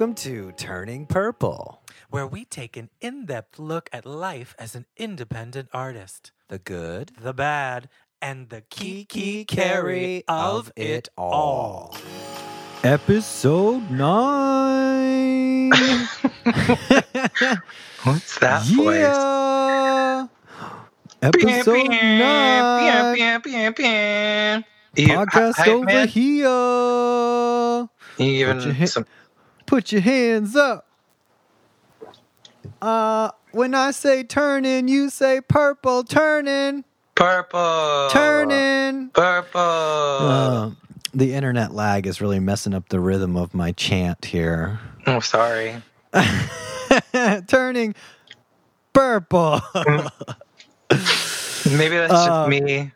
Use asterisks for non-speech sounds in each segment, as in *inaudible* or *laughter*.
Welcome to Turning Purple, where we take an in depth look at life as an independent artist, the good the bad, and the kiki carry carry of it all. Episode 9. *laughs* What's that voice? yeah. Episode 9. Podcast over here. you even some Put your hands up. Uh, when I say turning, you say purple. Turning, purple. turning. Purple. Uh, the internet lag is really messing up the rhythm of my chant here. oh, sorry. *laughs* turning purple. *laughs* Maybe that's Uh, just me.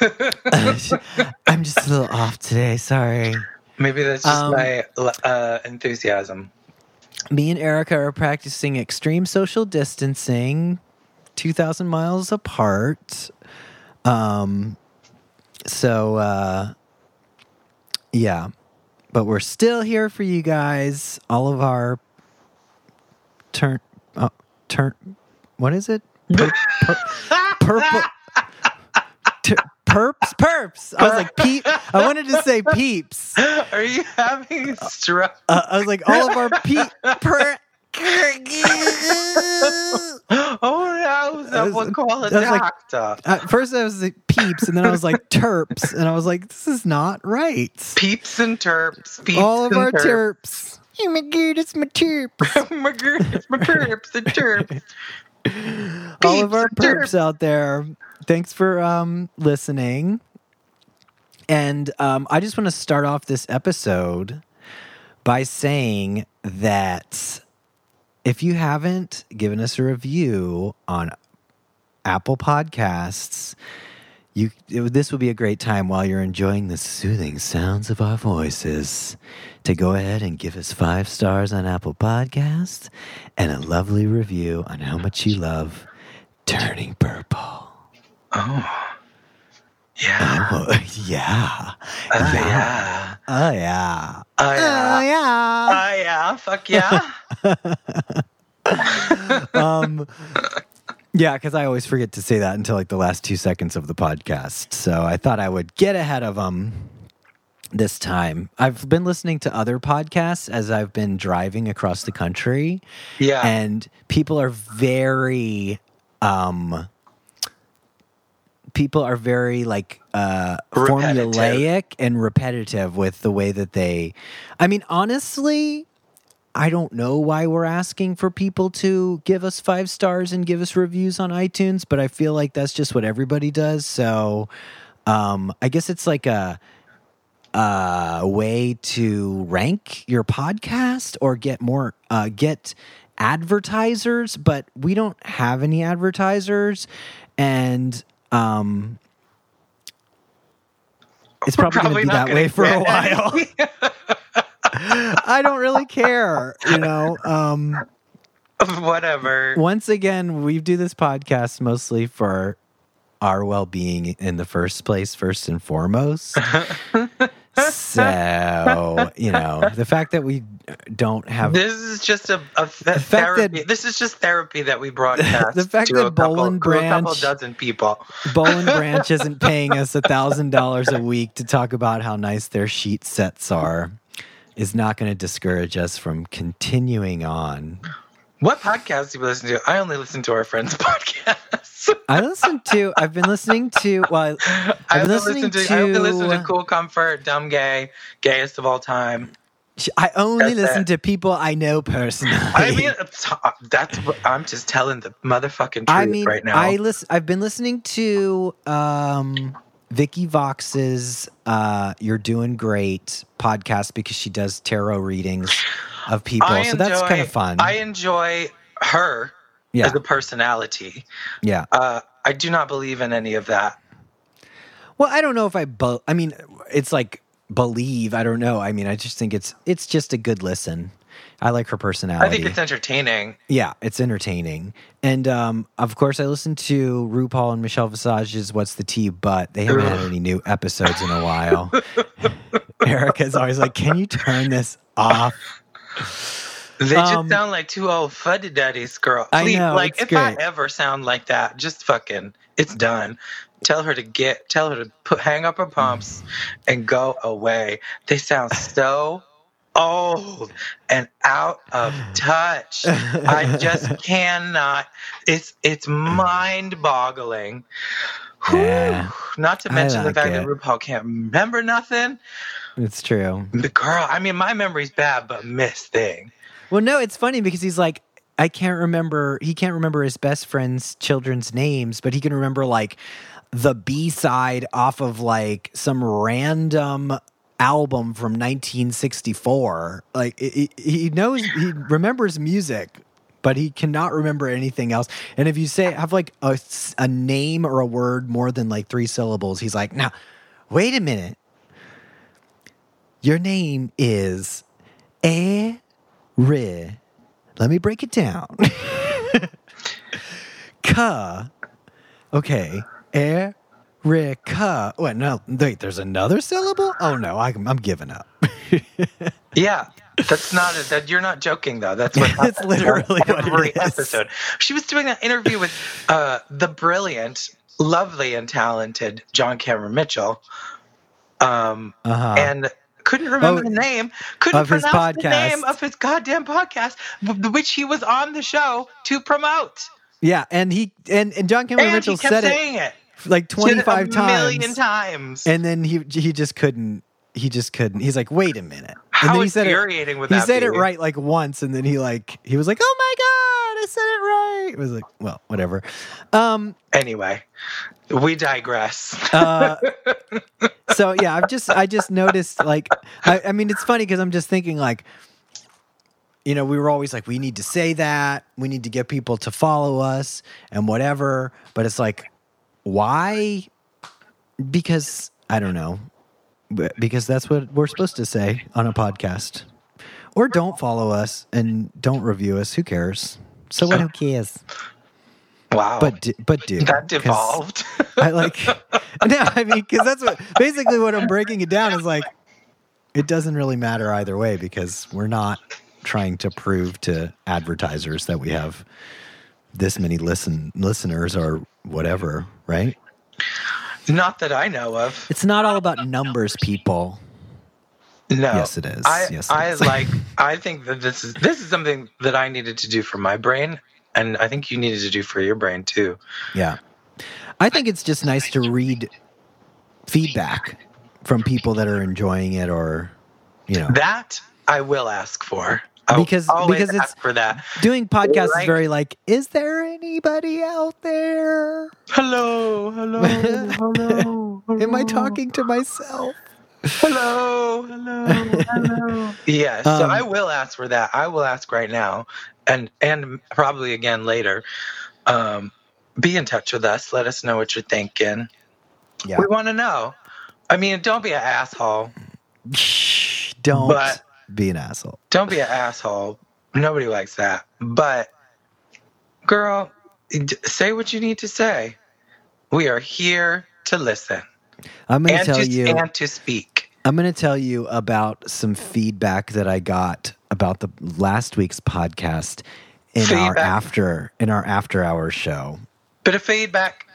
*laughs* I'm just a little off today. Sorry. Maybe that's just um, my uh, enthusiasm. Me and Erica are practicing extreme social distancing, 2,000 miles apart. Um, so, uh, yeah. But we're still here for you guys. All of our turn, uh, turn, what is it? Pur- pur- *laughs* purple. Perps, perps. I was like peep. I wanted to say peeps. *laughs* Are you having stroke? Uh, I was like all of our peep. *laughs* Per- *laughs* oh no! Someone was- call a was like- doctor. At first, I was like peeps, and then I was like terps, and I was like, this is not right. Peeps and terps. Peeps All of and our terps. terps. Oh my god, it's my terps. oh my god, it's my terps and terps. All of our perps out there. Thanks for um, listening. And um, I just want to start off this episode by saying that if you haven't given us a review on Apple Podcasts, you it- this would be a great time while you're enjoying the soothing sounds of our voices to go ahead and give us five stars on Apple Podcasts and a lovely review on how much you love Turning Purple. Oh. Yeah. Oh *laughs* yeah, Oh, yeah. yeah. oh yeah, Oh, oh yeah. yeah. Oh, yeah. Fuck yeah. *laughs* um, yeah, because I always forget to say that until like the last two seconds of the podcast. So I thought I would get ahead of them this time. I've been listening to other podcasts as I've been driving across the country, yeah. and people are very, um, people are very like uh, Repetitive. formulaic and repetitive with the way that they. I mean, honestly, I don't know why we're asking for people to give us five stars and give us reviews on iTunes, but I feel like that's just what everybody does. So um, I guess it's like a, a way to rank your podcast or get more, uh, get advertisers, but we don't have any advertisers. And um, it's We're probably, going to be that way for a while. *laughs* I don't really care, you know. Um, *laughs* Whatever. once again, we do this podcast mostly for our well-being in the first place, first and foremost. *laughs* so, you know, *laughs* the fact that we don't have This is just a, a th- fact therapy. that- this is just therapy that we broadcast *laughs* The fact to that a couple, Bolin to a couple Branch- dozen people. *laughs* Boll & Branch isn't paying us a thousand dollars a week to talk about how nice their sheet sets are is not going to discourage us from continuing on. What podcasts do you listen to? I only listen to our friends' *laughs* podcasts. I listen to. I've been listening to. Well, *laughs* I've been only listening listen to, I only listen to- to Cool Comfort, Dumb Gay, Gayest of All Time. I only That's listen it. to people I know personally. I mean, *laughs* that's what I'm just telling the motherfucking truth I mean, right now. I listen. I've been listening to um, Vicky Vox's uh, "You're Doing Great" podcast because she does tarot readings of people. I so that's kind of fun. I enjoy her yeah, as a personality. yeah. Uh, I do not believe in any of that. Well, I don't know if I. Be- I mean, it's like believe. I don't know. I mean, I just think it's it's just a good listen. I like her personality. I think it's entertaining. Yeah, it's entertaining. And um, of course, I listened to RuPaul and Michelle Visage's What's the Tea, but they haven't had any new episodes in a while. *laughs* *laughs* Erica's always like, Can you turn this off? They just Um, sound like two old fuddy duddies, girl. I know, like if. I ever sound like that, just fucking, it's done. Tell her to get, tell her to put, hang up her pumps and go away. They sound so old and out of touch. I just *laughs* cannot. It's it's mind boggling. Yeah. Not to mention the fact it. that RuPaul can't remember nothing. It's true. The girl, I mean, my memory's bad, but Miss Thing. Well, no, it's funny because he's like, I can't remember. He can't remember his best friend's children's names, but he can remember like the B side off of like some random album from 1964. Like he, he knows, he remembers music, but he cannot remember anything else. And if you say have like a, a name or a word more than like three syllables, he's like, now, wait a minute. Your name is A. Re. Let me break it down. *laughs* Ka. Okay. E. Re. Ka. Wait, no. Wait, there's another syllable? Oh, no. I, I'm giving up. *laughs* Yeah, that's not a, that. You're not joking though. That's what *laughs* literally what it every is. episode. She was doing that interview with uh, the brilliant, lovely, and talented John Cameron Mitchell, um, Uh-huh. and couldn't remember Oh, the name. Couldn't of his pronounce the name of his goddamn podcast, which he was on the show to promote. yeah. And he, and, and John Cameron And Mitchell he kept said it saying it, like it 25 a million times. times. And then he, he just couldn't, he just couldn't. He's like, wait a minute. and How then he said it, infuriating would he that said it right like once and then he like he was like oh my god i said it right it was like well whatever um Anyway, we digress. uh so yeah i've just i just noticed like i, I mean it's funny because i'm just thinking like you know we were always like we need to say that we need to get people to follow us and whatever but it's like why because i don't know because that's what we're supposed to say on a podcast. Or don't follow us and don't review us. Who cares? So what? Who cares? Wow, but do, but do. That devolved. I like, *laughs* no, I mean, because that's what basically what I'm breaking it down is like, it doesn't really matter either way because we're not trying to prove to advertisers that we have this many listen listeners or whatever, right? Not that I know of. It's not all about numbers, people. No. Yes, it is. I, Yes, it I is. like. I think that this is this is something that I needed to do for my brain, and I think you needed to do for your brain too. Yeah. I think it's just nice to read feedback from people that are enjoying it or, you know, That I will ask for. Will Because- because it's- for that. doing podcasts is very like, is there anybody out there? Hello, hello, *laughs* hello. Am I talking to myself? Hello, hello, hello. *laughs* yeah, so Um, I will ask for that. I will ask right now, and and probably again later. Um, be in touch with us. Let us know what you're thinking. Yeah. We want to know. I mean, don't be an asshole. Don't But- be an asshole. Don't be an asshole. Nobody likes that. But, girl, say what you need to say. We are here to listen I'm going to tell you. and to speak. I'm going to tell you about some feedback that I got about the last week's podcast in our after in our after hours show. Bit of feedback.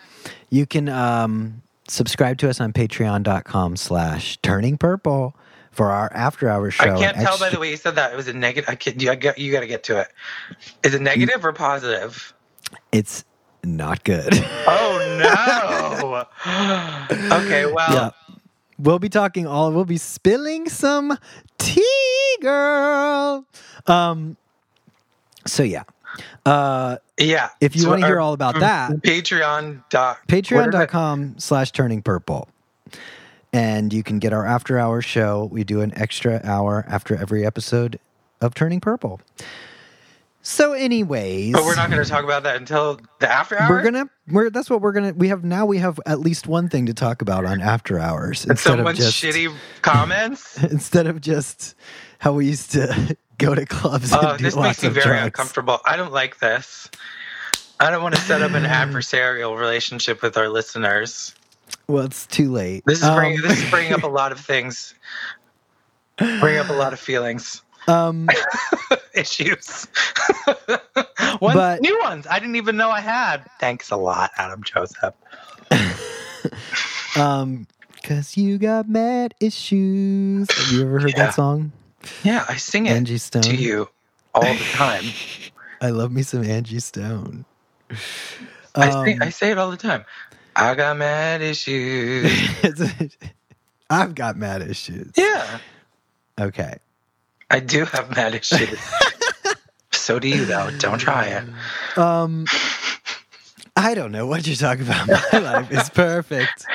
You can um, subscribe to us on patreon.com slash turning purple for our after hours show. I can't tell by the way you said that. It was a negative. I can't, you, I got, you got to get to it. Is it negative or positive? It's not good. Oh no. *laughs* okay, well, yeah. We'll be talking all we'll be spilling some tea, girl. Um so yeah. Uh yeah. if you So want to hear all about that, Patreon dot what is it? patreon.com slash turning purple. And you can get our after hour show. We do an extra hour after every episode of Turning Purple. So, anyways, But we're not going to talk about that until the after hour. we're gonna we're that's what we're gonna we have now we have at least one thing to talk about on after hours And instead of someone's just shitty comments. *laughs* instead of just how we used to *laughs* go to clubs Oh, do this lots makes me very drugs. uncomfortable. I don't like this. I don't want to set up an *sighs* adversarial relationship with our listeners. Well, it's too late. This is bringing Um, this is bringing up a lot of things. Bring up a lot of feelings. Um, *laughs* issues. *laughs* One, But- new ones I didn't even know I had. Thanks a lot, Adam Joseph. *laughs* um, cause you got mad issues. Have you ever heard Yeah. that song? Yeah, I sing it Angie Stone. to you all the time. I love me some Angie Stone. I, say, Um, I say it all the time. I got mad issues. *laughs* I've got mad issues. yeah, Okay. I do have mad issues. *laughs* so do you, though. Don't try it. Um, I don't know what you're talking about. *laughs* My life is perfect.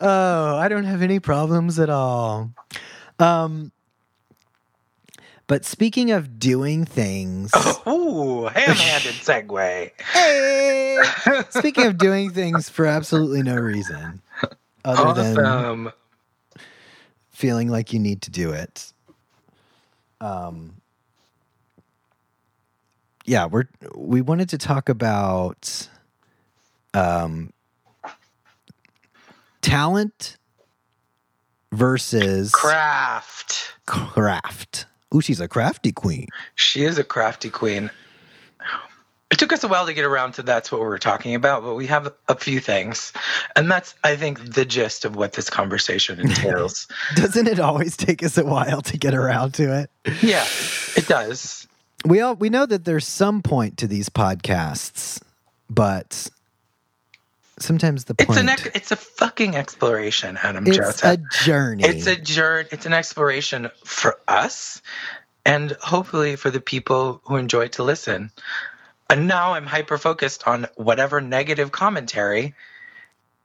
Oh, I don't have any problems at all. Um, but speaking of doing things, *laughs* Ooh, ham-handed segue. hey, *laughs* speaking of doing things for absolutely no reason other than feeling like you need to do it. Um, yeah, we're we wanted to talk about um, talent versus Craft. craft. Ooh, she's a crafty queen. She is a crafty queen. It took us a while to get around to that's what we were talking about, but we have a few things. And that's, I think, the gist of what this conversation *laughs* entails. Doesn't it always take us a while to get around to it? yeah, it does. We all we know that there's some point to these podcasts, but sometimes the It's point an ex- it's a fucking exploration, Adam it's Joseph. a journey. It's a journey. It's an exploration for us, and hopefully for the people who enjoy to listen. And now I'm hyper focused on whatever negative commentary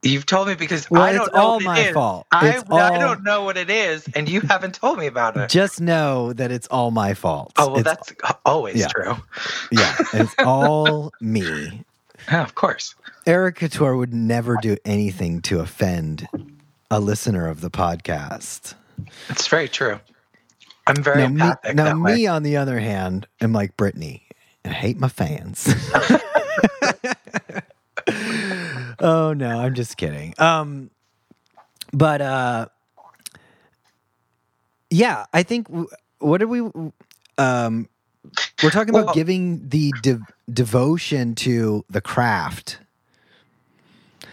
you've told me because Well, I don't know all what my is. fault. I, It's I don't know what it is, and you haven't told me about it. Just know that it's all my fault. Oh well, It's- that's always yeah. true. yeah, it's *laughs* all me. Yeah, of course. Eric Couture would never do anything to offend a listener of the podcast. It's very true. I'm very now, me, now me, on the other hand, am like Brittany and hate my fans. *laughs* oh no, I'm just kidding. Um, but uh, yeah, I think w- what are we? Um, we're talking about Well- giving the de- devotion to the craft.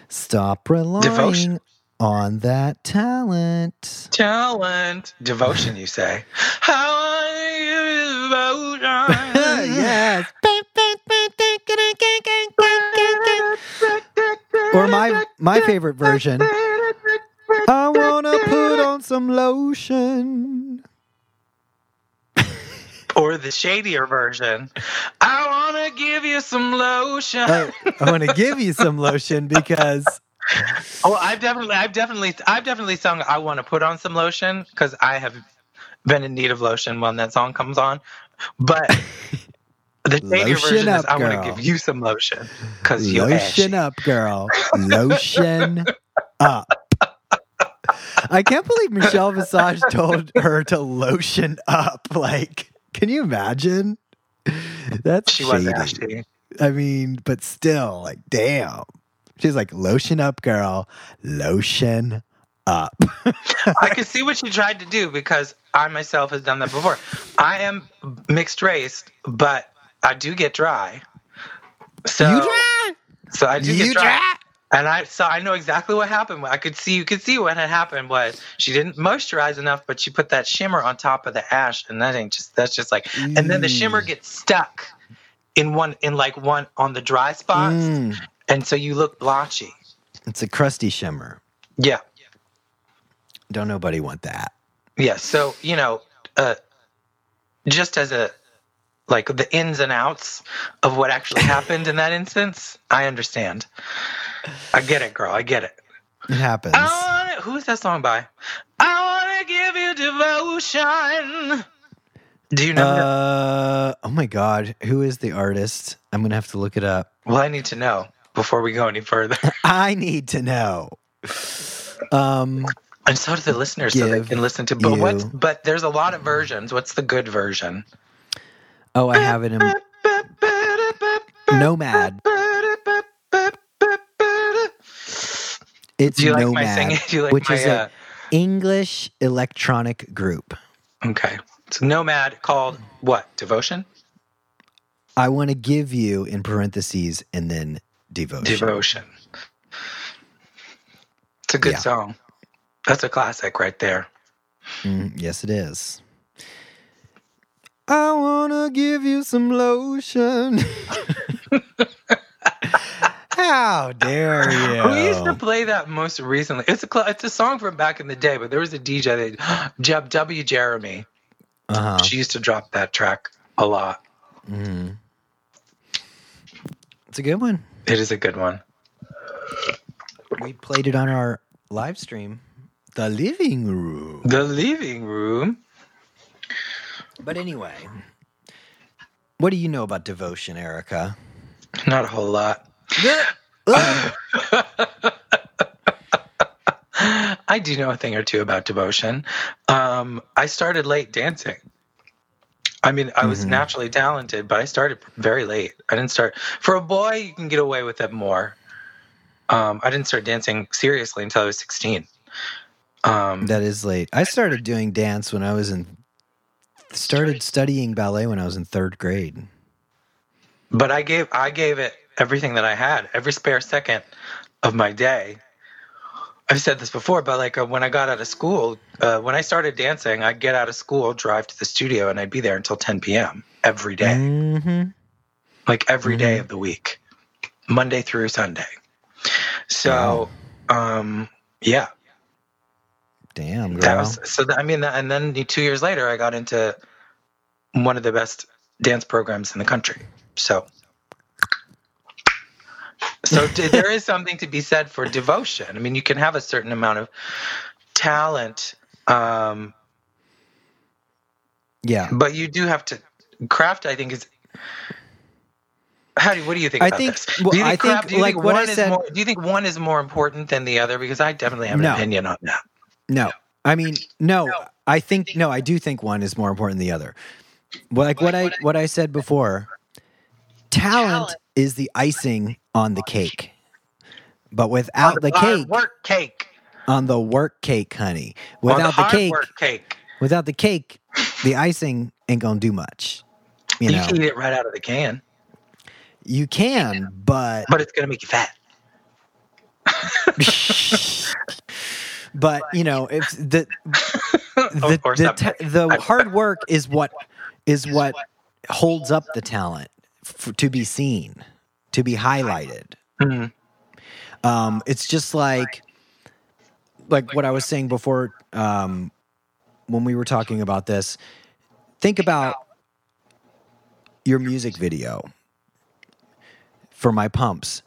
Stop relying Devotion. on that talent. Talent, devotion. You say. *laughs* How are you, devotion? *laughs* yes. Or my my favorite version. I wanna put on some lotion. Or the shadier version. I want to give you some lotion. Oh, I, I want to give you some lotion because *laughs* oh, I've definitely, I've definitely, I've definitely sung "I Want to Put on Some Lotion" because I have been in need of lotion when that song comes on. But *laughs* the shadier Lotion version is "I want to give you some lotion" because you lotion up, girl. *laughs* Lotion up. I can't believe Michelle Visage told her to lotion up. Like, can you imagine? That's She was shady. I mean, but still, like, damn. She's like, lotion up, girl. Lotion up. *laughs* I can see what she tried to do because I myself has done that before. I am mixed race, but I do get dry. So you dry? So I do You get dry. dry? And I so I know exactly what happened. I could see you could see what had happened was she didn't moisturize enough, but she put that shimmer on top of the ash, and that ain't just that's just like and then the shimmer Mm. gets stuck in one in like one on the dry spots, Mm, and so you look blotchy. it's a crusty shimmer. Yeah. Don't nobody want that. Yeah. So, you know, uh just as a like the ins and outs of what actually *laughs* happened in that instance, I understand. I get it, girl. I get it. It happens. Wanna, who is that song by? I want to give you devotion. Do you know? Uh, oh my God. Who is the artist? I'm going to have to look it up. Well, I need to know before we go any further. *laughs* I need to know. Um, and so do the listeners, so they can listen to. But what's? But there's a lot of versions. What's the good version? Oh, I have it in Nomad. It's Do you like Nomad, my singing? *laughs* Do you like which my? is uh, an English electronic group. okay. It's Nomad called what? Devotion? I want to give you in parentheses and then devotion. Devotion. It's a good Yeah. song. That's a classic right there. Mm, yes, it is. I want to give you some lotion. How dare you? Who used to play that most recently? It's a cl- it's a song from back in the day, but there was a DJ that *gasps* Jeb W. Jeremy. Uh-huh. She used to drop that track a lot. Mhm. It's a good one. It is a good one. We played it on our live stream, the living room. The living room. But anyway, what do you know about devotion, Erica? Not a whole lot. *laughs* I do know a thing or two about devotion. Um, I started late dancing. I mean, I was Mhm. naturally talented, but I started very late. I didn't start for a boy. You can get away with it more. Um, I didn't start dancing seriously until I was sixteen. Um, That is late. I started doing dance when I was in started studying ballet when I was in 3rd grade. but I gave I gave it everything that I had, every spare second of my day. I've said this before, but like uh, when I got out of school, uh, when I started dancing, I'd get out of school, drive to the studio, and I'd be there until 10 p.m. every day, Mhm. like every day Mhm. of the week, Monday through Sunday. So, um, yeah, Damn, girl. that was so. I mean, and then two years later, I got into one of the best dance programs in the country. So, so *laughs* there is something to be said for devotion. I mean, you can have a certain amount of talent, um, yeah. but you do have to craft. I think is. How do you, what do you think I about think- this? well, do you I think, think, do you like think what I one is said- more, do you think one is more important than the other? Because I definitely have an No. opinion on that. No. I mean, no. I think no, I do think one is more important than the other. Like what I what I said before, talent is the icing on the cake. But without the cake, work cake. on the work cake, honey. Without the cake, work cake. without the cake, the icing ain't gonna do much. You You, know, can eat it right out of the can, you can, but but it's gonna make you fat. *laughs* *laughs* but you know, if the *laughs* the the, the hard work is what is what holds up the talent f- to be seen, to be highlighted. Mhm. Um, it's just like like what I was saying before um, when we were talking about this. Think about your music video for my pumps.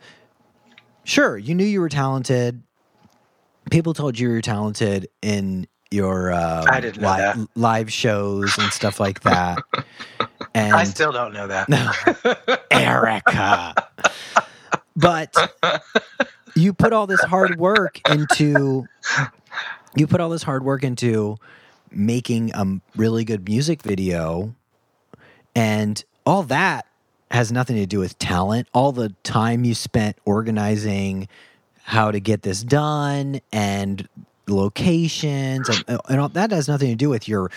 Sure, you knew you were talented. People told you you were talented in your uh, I didn't know that. live shows and stuff like that. *laughs* And I still don't know that. no, Erica. But you put all this hard work into you put all this hard work into making a really good music video and all that has nothing to do with talent. All the time you spent organizing how to get this done and locations and, uh, and all that has nothing to do with your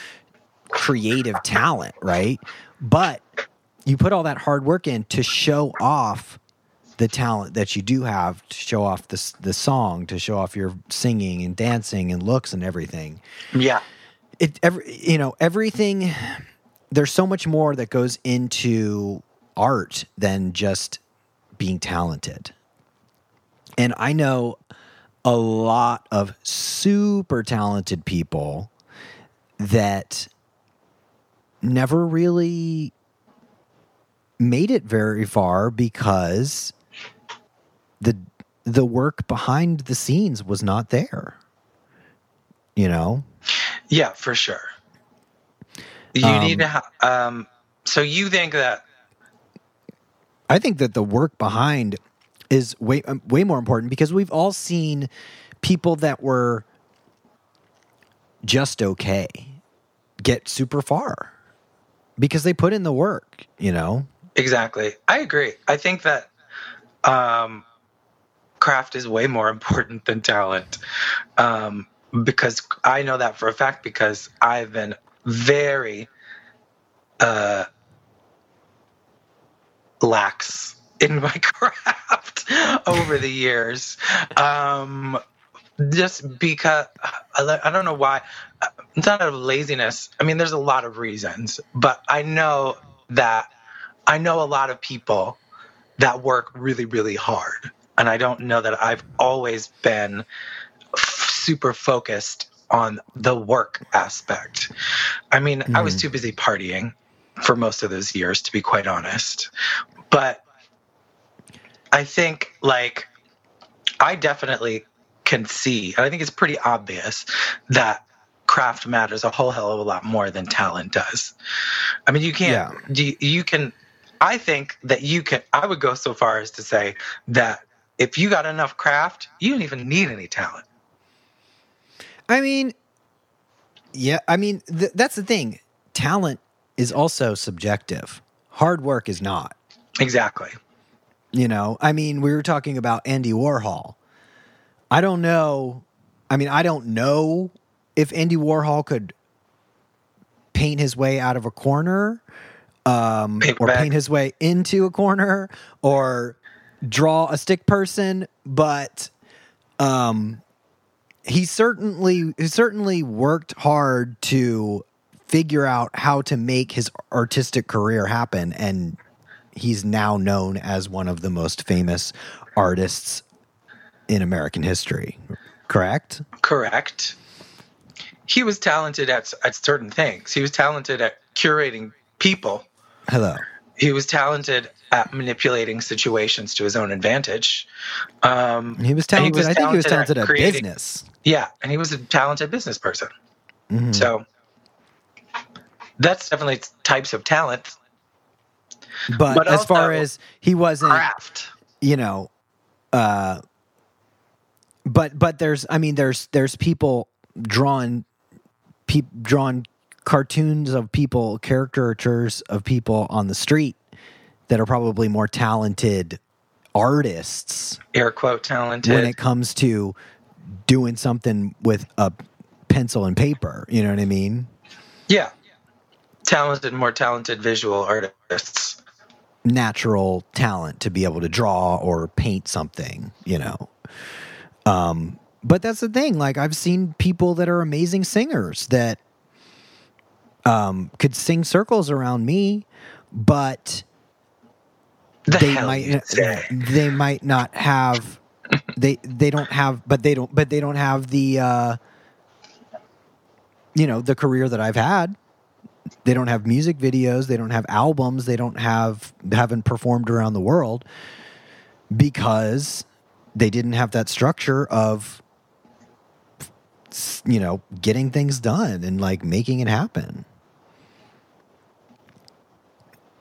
creative talent, right? But you put all that hard work in to show off the talent that you do have, to show off the the song, to show off your singing and dancing and looks and everything. yeah, It every you know everything. There's so much more that goes into art than just being talented. And I know a lot of super talented people that never really made it very far because the the work behind the scenes was not there. You know? yeah, for sure. You Um, need to. Ha- um, so you think that? I think that the work behind is way um, way more important because we've all seen people that were just okay get super far because they put in the work, you know? Exactly. I agree. I think that um, craft is way more *laughs* important than talent um, because I know that for a fact because I've been very uh, lax in my *laughs* craft over the years. Um, just because I I don't know why. It's not out of laziness. I mean, there's a lot of reasons, but I know that I know a lot of people that work really, really hard. And I don't know that I've always been f- super focused on the work aspect. I mean, I was Mhm. too busy partying for most of those years, to be quite honest. But I think, like, I definitely can see, and I think it's pretty obvious that craft matters a whole hell of a lot more than talent does. I mean, you can't, you, you can, I think that you can, I would go so far as to say that if you got enough craft, you don't even need any talent. I mean, yeah, I mean, th- that's the thing. Talent is also subjective. Hard work is not. Exactly. You know, I mean, we were talking about Andy Warhol. I don't know. I mean, I don't know if Andy Warhol could paint his way out of a corner um, Paint or back. paint his way into a corner or draw a stick person, but um, he certainly he certainly worked hard to figure out how to make his artistic career happen and he's now known as one of the most famous artists in American history. Correct? Correct. He was talented at, at certain things. He was talented at curating people. Hello. He was talented at manipulating situations to his own advantage. Um, He was And he talented. was I think he was talented talented at at creating- business. yeah, and he was a talented business person. Mhm. So that's definitely types of talent. But, but as far as he wasn't, Craft. you know, uh, but but there's I mean there's there's people drawn, pe- drawn cartoons of people, caricatures of people on the street that are probably more talented artists Air quote talented. when it comes to doing something with a pencil and paper. You know what I mean? yeah. Talented, more talented visual artists. Natural talent to be able to draw or paint something, you know. Um, but that's the thing. Like I've seen people that are amazing singers that um, could sing circles around me, but The they might they might not have they they don't have but they don't but they don't have the uh, you know the career that I've had. They don't have music videos. They don't have albums. They don't have haven't performed around the world because they didn't have that structure of you know getting things done and like making it happen.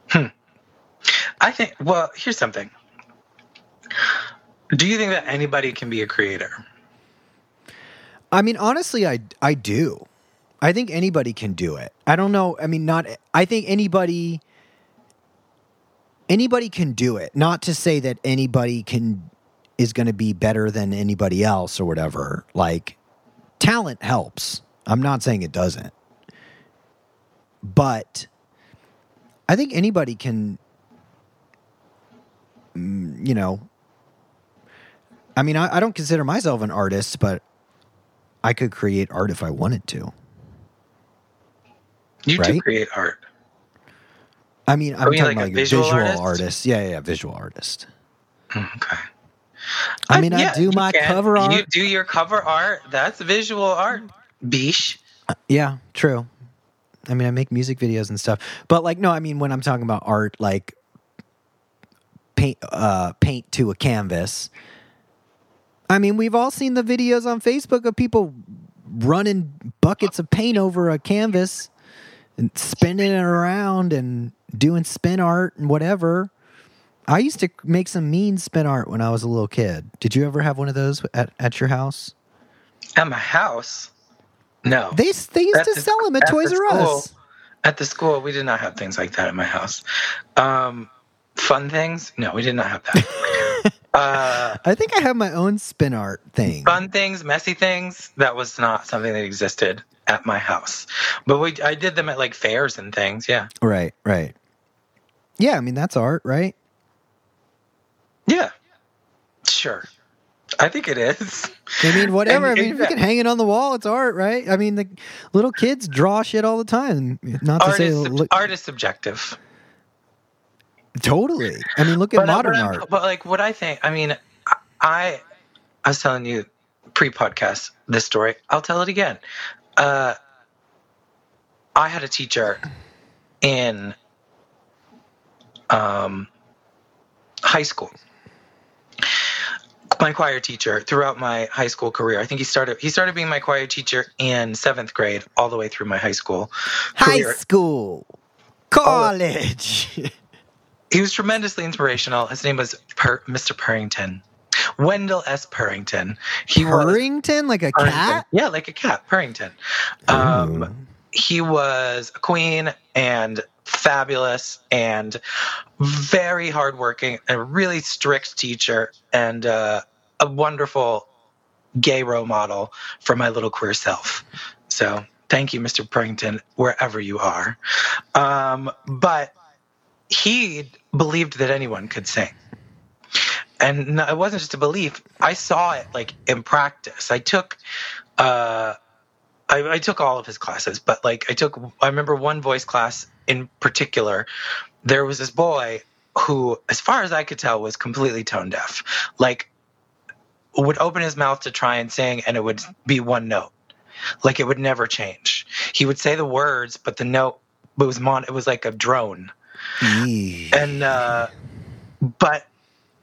Hmm. I think, well, here's something. Do you think that anybody can be a creator? I mean, honestly, I I do. I think anybody can do it. I don't know. I mean, not. I think anybody. Anybody can do it. Not to say that anybody can is going to be better than anybody else or whatever. Like, talent helps. I'm not saying it doesn't, but I think anybody can. mm, You know. I mean, I, I don't consider myself an artist, but I could create art if I wanted to. You do create art. I mean, I'm talking like a like, a visual visual, artist? artist? Yeah, yeah, visual artist. Mm, Okay. I mean, I yeah, do my can. cover art. You do your cover art. That's visual art. Bish. Yeah, true. I mean, I make music videos and stuff, but like, no, I mean, when I'm talking about art, like paint, uh, paint to a canvas. I mean, we've all seen the videos on Facebook of people running buckets of paint over a canvas and spinning it around and doing spin art and whatever. I used to make some mean spin art when I was a little kid. Did you ever have one of those at, at your house? At my house? No. They they used At to the- sell them at, at Toys R. Us. At the school, we did not have things like that at my house. Um, fun things? No, we did not have that. *laughs* uh, I think I have my own spin art thing. fun things, messy things, that was not something that existed at my house. But we I did them at like fairs and things. Yeah. Right, right. Yeah, I mean that's art, right? Yeah. Sure. I think it is. I mean, whatever. And- I mean, if you can hang it on the wall, it's art, right? I mean, the little kids draw shit all the time. Not to Art say, is, sub- look, art is subjective. totally. I mean, look at But, uh, modern but, art. but like what I think, I mean, I I was telling you pre-podcast this story. I'll tell it again. Uh, I had a teacher in um, high school. My choir teacher throughout my high school career. I think he started he started being my choir teacher in seventh grade all the way through my high school High career. school, college. *laughs* He was tremendously inspirational. His name was per- Mr. Purrington. Wendell S. Purrington. He was Purrington, like a Purrington. cat. Yeah, like a cat, Purrington. Um, Ooh. he was a queen and fabulous and very hardworking, a really strict teacher, and uh, a wonderful gay role model for my little queer self. So thank you, Mr. Purrington, wherever you are. Um, but he believed that anyone could sing. And no, it wasn't just a belief. I saw it like in practice. I took uh I, I took all of his classes, but like I took, I remember one voice class in particular. There was this boy who, as far as I could tell, was completely tone deaf. Like, would open his mouth to try and sing, and it would be one note. Like it would never change. He would say the words, but the note it was mon. It was like a drone. Yee. And uh, but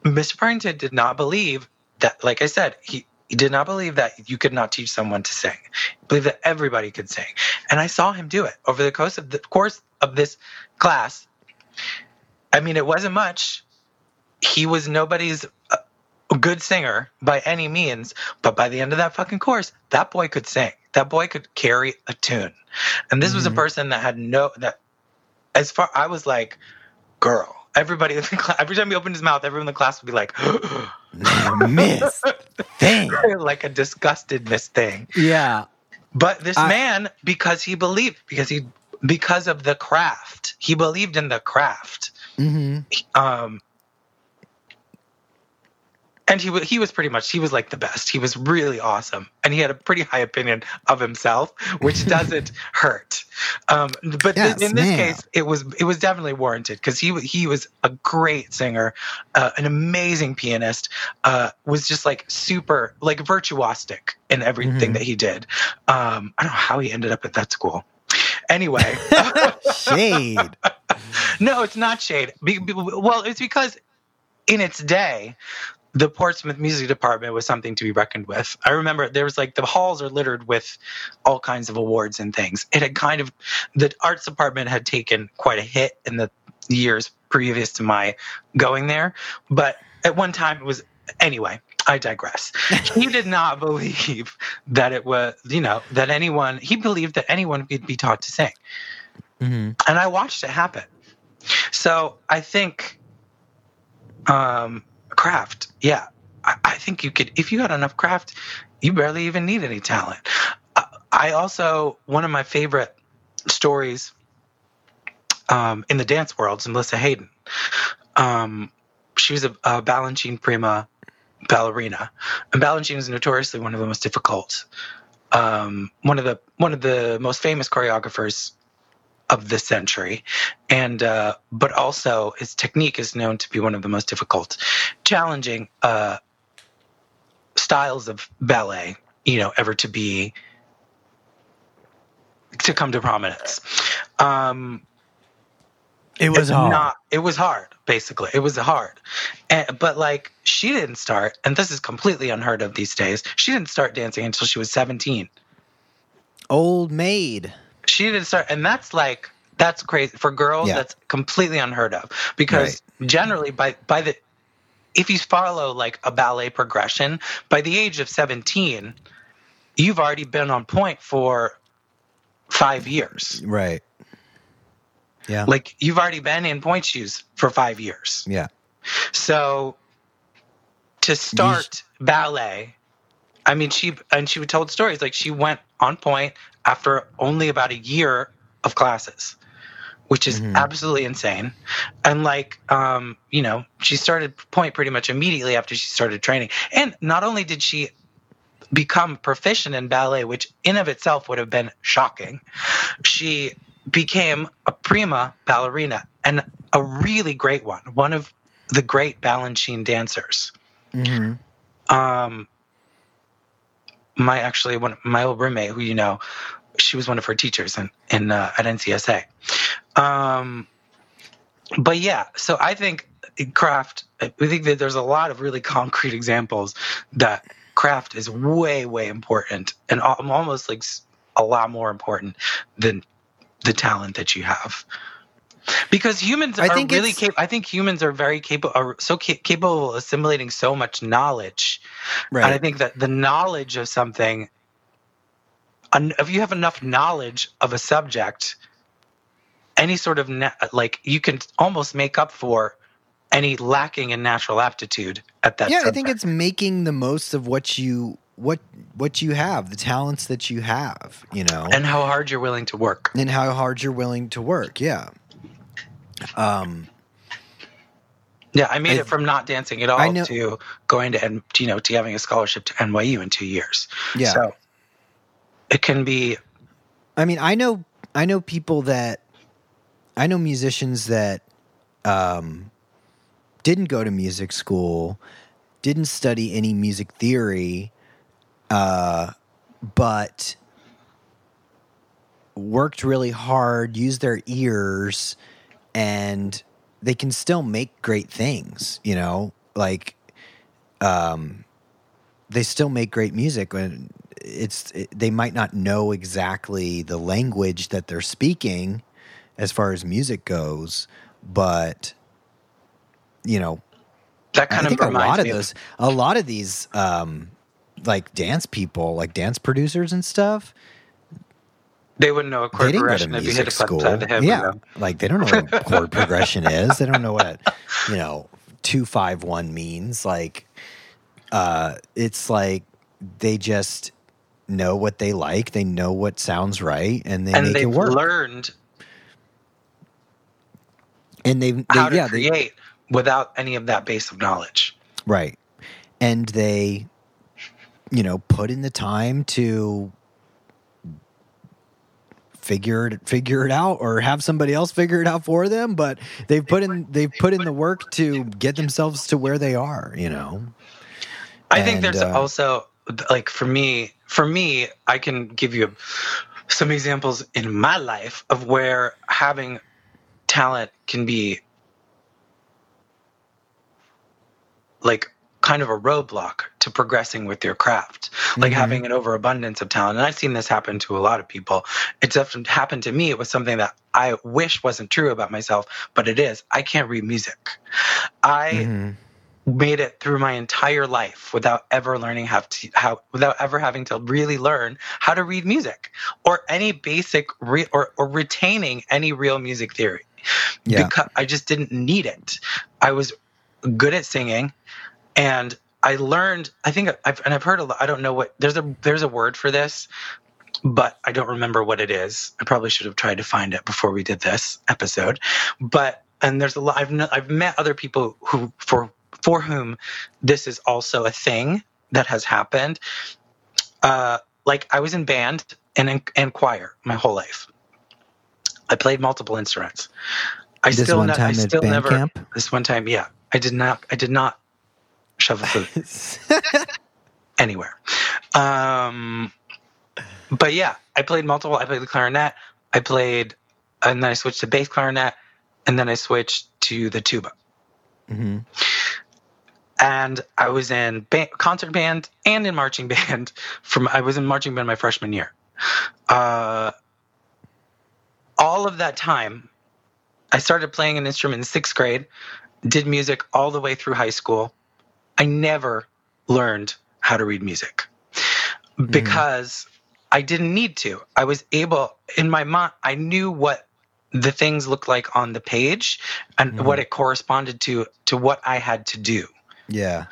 Mr. Purrington did not believe that. Like I said, he he did not believe that you could not teach someone to sing. He believed that everybody could sing. And I saw him do it over the course of the course of this class. I mean, it wasn't much. He was nobody's uh, good singer by any means, but by the end of that fucking course, that boy could sing. That boy could carry a tune. And this was a Mhm. person that had no that as far I was like, girl. Everybody in the class, every time he opened his mouth, everyone in the class would be like, *gasps* Miss thing. *laughs* like a disgusted miss thing. Yeah. But this I- man, because he believed, because he, because of the craft, he believed in the craft. hmm Um, and he he was pretty much he was like the best. He was really awesome, and he had a pretty high opinion of himself, which *laughs* doesn't hurt. Um, but Yes, in this ma'am. case, it was it was definitely warranted because he he was a great singer, uh, an amazing pianist, uh, was just like super like virtuosic in everything Mhm. that he did. Um, I don't know how he ended up at that school. Anyway. *laughs* Shade. *laughs* No, it's not shade. Be, be- well, it's because in its day, the Portsmouth Music Department was something to be reckoned with. I remember there was like the halls are littered with all kinds of awards and things. It had kind of the arts department had taken quite a hit in the years previous to my going there, but at one time it was anyway. I digress. *laughs* He did not believe that it was, you know, that anyone. He believed that anyone could be taught to sing hmm and I watched it happen. So I think, um, craft, yeah, I, I think you could if you had enough craft, you barely even need any talent. I, I also one of my favorite stories um, in the dance world is Melissa Hayden. Um, she was a, a Balanchine prima ballerina, and Balanchine is notoriously one of the most difficult, um, one of the one of the most famous choreographers of the century. And uh, but also his technique is known to be one of the most difficult challenging uh, styles of ballet you know ever to be to come to prominence. Um It was hard. not it was hard basically. It was hard. And, but like she didn't start and this is completely unheard of these days. She didn't start dancing until she was 17 Old maid. She didn't start and that's like that's crazy for girls Yeah. that's completely unheard of because generally by by the if you follow like a ballet progression by the age of 17 you've already been on point for five years Right. Yeah. like you've already been in pointe shoes for five years yeah. so to start ballet I mean, she and she would tell stories like she went on point after only about a year of classes, which is Mhm. absolutely insane. And like, um, you know, she started pointe pretty much immediately after she started training. And not only did she become proficient in ballet, which in of itself would have been shocking, she became a prima ballerina and a really great one, one of the great Balanchine dancers hmm um my actually one my old roommate who you know she was one of her teachers in, in uh, at ncsa um but yeah so i think craft i think that there's a lot of really concrete examples that craft is way way important and al- almost like a lot more important than the talent that you have because humans I are think really it's- cap- i think humans are very capable are so ca- capable of assimilating so much knowledge Right. and I think that the knowledge of something, un- if you have enough knowledge of a subject, any sort of na- like you can almost make up for any lacking in natural aptitude at that. yeah, I think it's making the most of what you what what you have, the talents that you have, you know, and how hard you're willing to work. and how hard you're willing to work. Yeah. Um. Yeah, I made I- it from not dancing at all know- to going to you know to having a scholarship to NYU in two years. Yeah. so it can be I mean, I know I know people that I know musicians that um, didn't go to music school, didn't study any music theory, uh, but worked really hard, used their ears, and they can still make great things. You know, like um, they still make great music when it's it, they might not know exactly the language that they're speaking as far as music goes but you know that kind i think of a lot of those a lot of these um like dance people like dance producers and stuff they wouldn't know a they chord didn't go to progression if you hit music a school. yeah. like they don't know what a *laughs* chord progression is. They don't know what you know 251 means. Like uh it's like they just know what they like. They know what sounds right and they and make it they've work. learned and they, they how to yeah they, create without any of that base of knowledge. right. And they you know put in the time to figure it figure it out or have somebody else figure it out for them but they've put in they've put in the work to get themselves to where they are you know? I think And, there's uh, also like for me, for me, I can give you some examples in my life of where having talent can be like kind of a roadblock to progressing with your craft like Mhm. having an overabundance of talent. And i've seen this happen to a lot of people. It's often happened to me it was something that i wish wasn't true about myself but it is. I can't read music. I Mhm. made it through my entire life without ever learning how to how without ever having to really learn how to read music or any basic re, or, or retaining any real music theory. Yeah. Because I just didn't need it. I was good at singing, and I learned. I think I've and I've heard a lot. I don't know what there's a there's a word for this, but I don't remember what it is. I probably should have tried to find it before we did this episode. But and there's a lot. I've I've met other people who for for whom this is also a thing that has happened. Uh, like I was in band and in, and choir my whole life. I played multiple instruments. I this still one ne- I still band never camp this one time, yeah. I did not I did not shove foot *laughs* anywhere. Um but yeah, I played multiple I played the clarinet, I played and then I switched to bass clarinet, and then I switched to the tuba. Mhm. And I was in concert band and in marching *laughs* band from I was in marching band my freshman year. Uh all of that time, I started playing an instrument in sixth grade, did music all the way through high school. I never learned how to read music because I didn't need to. I was able, in my mind, I knew what the things looked like on the page and Mhm. what it corresponded to to what I had to do. yeah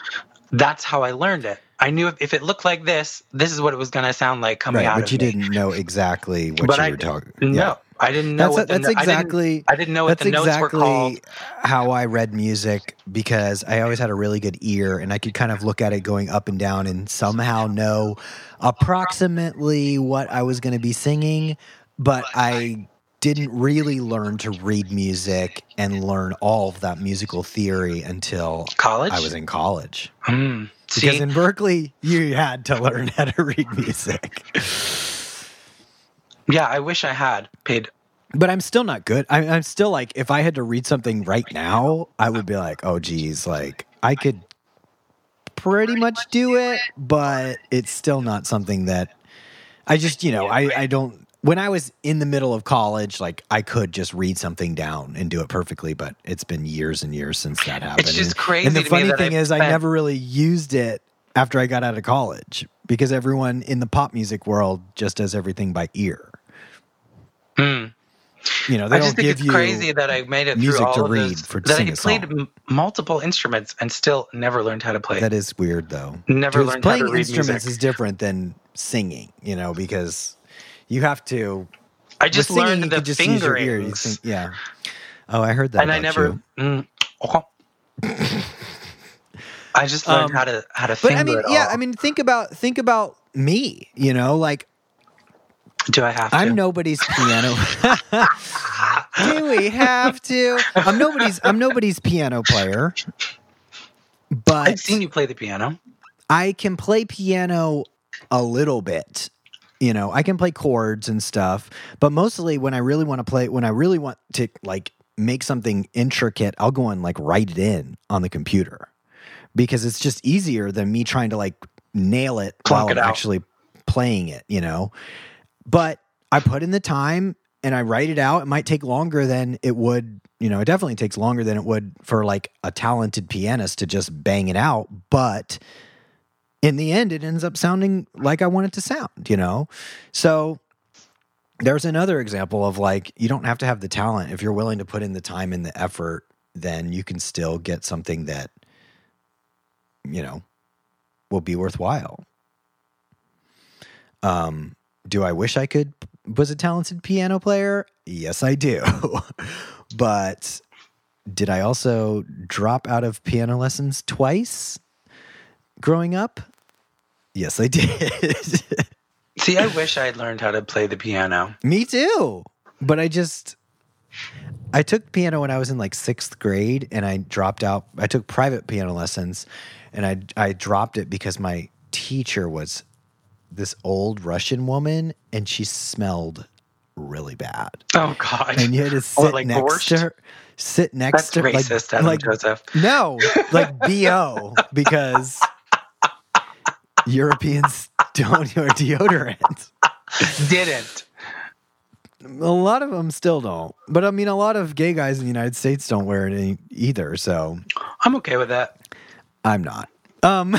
That's how I learned it. I knew if, if it looked like this, this is what it was going to sound like coming right, out but you me. didn't know exactly what But you I were talking. No, I didn't know that's what the, that's I didn't- exactly. I didn't know what that's the notes exactly were called. how I read music because I always had a really good ear and I could kind of look at it going up and down and somehow know approximately what I was going to be singing, but I didn't really learn to read music and learn all of that musical theory until College? I was in college. Hmm. Because in Berklee, you had to learn how to read music. *laughs* yeah, I wish I had paid. But I'm still not good. I, I'm still like, if I had to read something right now, I would be like, oh, geez, like I could pretty much do it, but it's still not something that I just, you know, I, I don't. When I was in the middle of college, like I could just read something down and do it perfectly, but it's been years and years since that happened. It's just And- crazy. And the funny thing I is, I never really used it after I got out of college because everyone in the pop music world just does everything by ear. Hmm. You know, they I don't just think give it's you crazy that I made it music through all to read this, for- that I played m- multiple instruments and still never learned how to play. That is weird, though. Never learned how playing to read instruments music. is different than singing, you know, because you have to. I just singing, learned the just use your ear. You fingerings, yeah. Oh, I heard that. and I never. Mm, oh. I just learned Um, how to how to But I mean, yeah. I mean, think about think about me. You know, like do I have to? I'm nobody's piano. *laughs* Do we have to? I'm nobody's. I'm nobody's piano player. But I've seen you play the piano. I can play piano a little bit. You know, I can play chords and stuff, but mostly when I really want to play, when I really want to like make something intricate, I'll go and like write it in on the computer because it's just easier than me trying to like nail it Plunk while it I'm out. actually playing it, you know? But I put in the time and I write it out. It might take longer than it would, you know, it definitely takes longer than it would for like a talented pianist to just bang it out. But in the end, it ends up sounding like I want it to sound, you know? So there's another example of like, you don't have to have the talent. If you're willing to put in the time and the effort, then you can still get something that, you know, will be worthwhile. Um, do I wish I could was a talented piano player? Yes, I do. *laughs* but did I also drop out of piano lessons twice growing up? Yes, I did. *laughs* See, I wish I had learned how to play the piano. Me too. But I just I took piano when I was in like 6th grade and I dropped out. I took private piano lessons and I I dropped it because my teacher was this old Russian woman and she smelled really bad. Oh God! And you had to sit like next borscht? to her. Sit next That's to her. like- Adam like, Joseph. no, like *laughs* BO because Europeans don't wear deodorant. Didn't. A lot of them still don't. But I mean, a lot of gay guys in the United States don't wear it any, either. So I'm okay with that. I'm not. Um,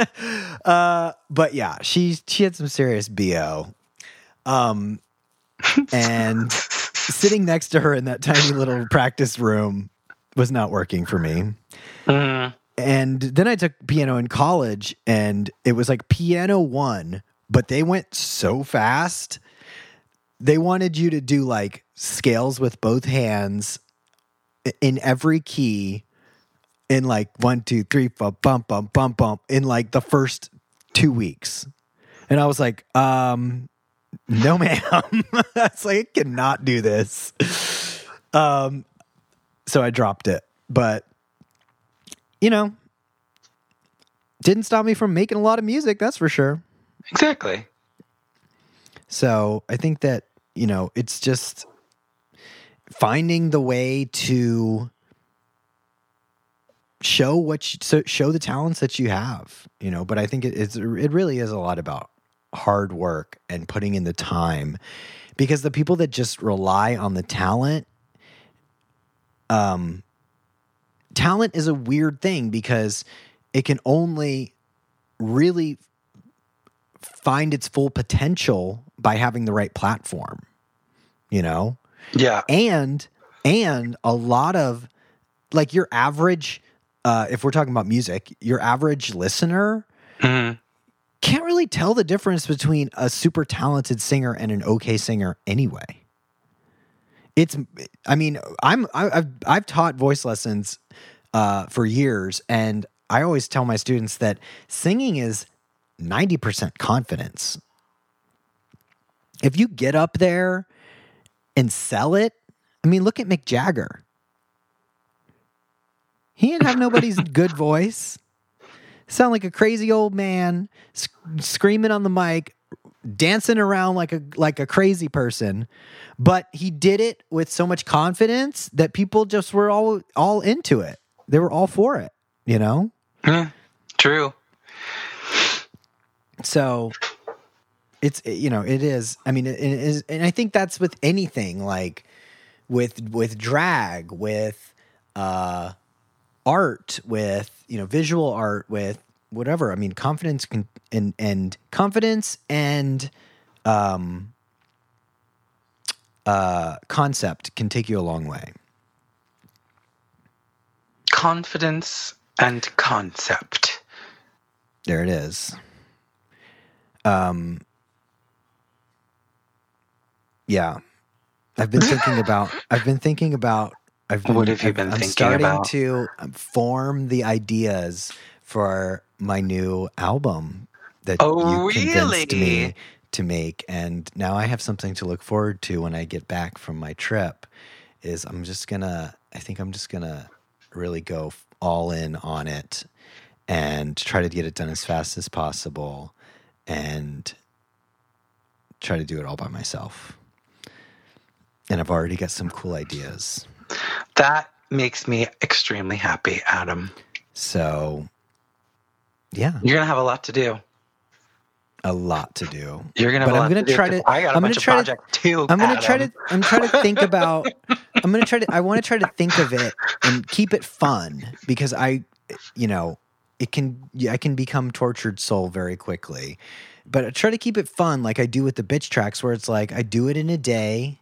*laughs* uh, but yeah, she she had some serious bo. Um, and *laughs* sitting next to her in that tiny little practice room was not working for me. Mm. And then I took piano in college, and it was like piano one, but they went so fast. They wanted you to do like scales with both hands in every key in like one, two, three, four, bump, bump, bump, bump in like the first two weeks. And I was like, um, no, *laughs* ma'am. *laughs* It's like, I cannot do this. Um, so I dropped it. But you know, didn't stop me from making a lot of music, that's for sure. Exactly. So I think that, you know, it's just finding the way to show what you, so show the talents that you have, you know, but I think it, it's, it really is a lot about hard work and putting in the time because the people that just rely on the talent, um, talent is a weird thing because it can only really find its full potential by having the right platform you know Yeah. and and a lot of like your average uh if we're talking about music your average listener Mhm. can't really tell the difference between a super talented singer and an okay singer anyway. It's, I mean, I'm I, I've I've taught voice lessons uh, for years, and I always tell my students that singing is ninety percent confidence. If you get up there and sell it, I mean, look at Mick Jagger. He didn't have nobody's good voice. Sound like a crazy old man sc- screaming on the mic dancing around like a like a crazy person. But he did it with so much confidence that people just were all all into it. They were all for it you know? Yeah, True. so it's you know it is i mean it is and i think that's with anything like with with drag with uh art with you know visual art with whatever i mean confidence can and and confidence and um uh concept can take you a long way Confidence and concept. There it is. Um Yeah. I've been thinking about I've been thinking about I've been, What have you I've- been I'm thinking starting about? to um, form the ideas for my new album that Oh, you convinced really? me to make and now I have something to look forward to when I get back from my trip is I'm just going to I think I'm just going to really go all in on it and try to get it done as fast as possible and try to do it all by myself. And I've already got some cool ideas. That makes me extremely happy, Adam. So, yeah, You're gonna have a lot to do. a lot to do. You're gonna. Have But a I'm lot gonna do, try to- I got a I'm bunch of try to- projects too. I'm gonna try to. I'm trying to think *laughs* about. I'm gonna try to. I want to try to think of it and keep it fun because I, you know, it can. I can become tortured soul very quickly, but I try to keep it fun, like I do with the bitch tracks, where it's like I do it in a day.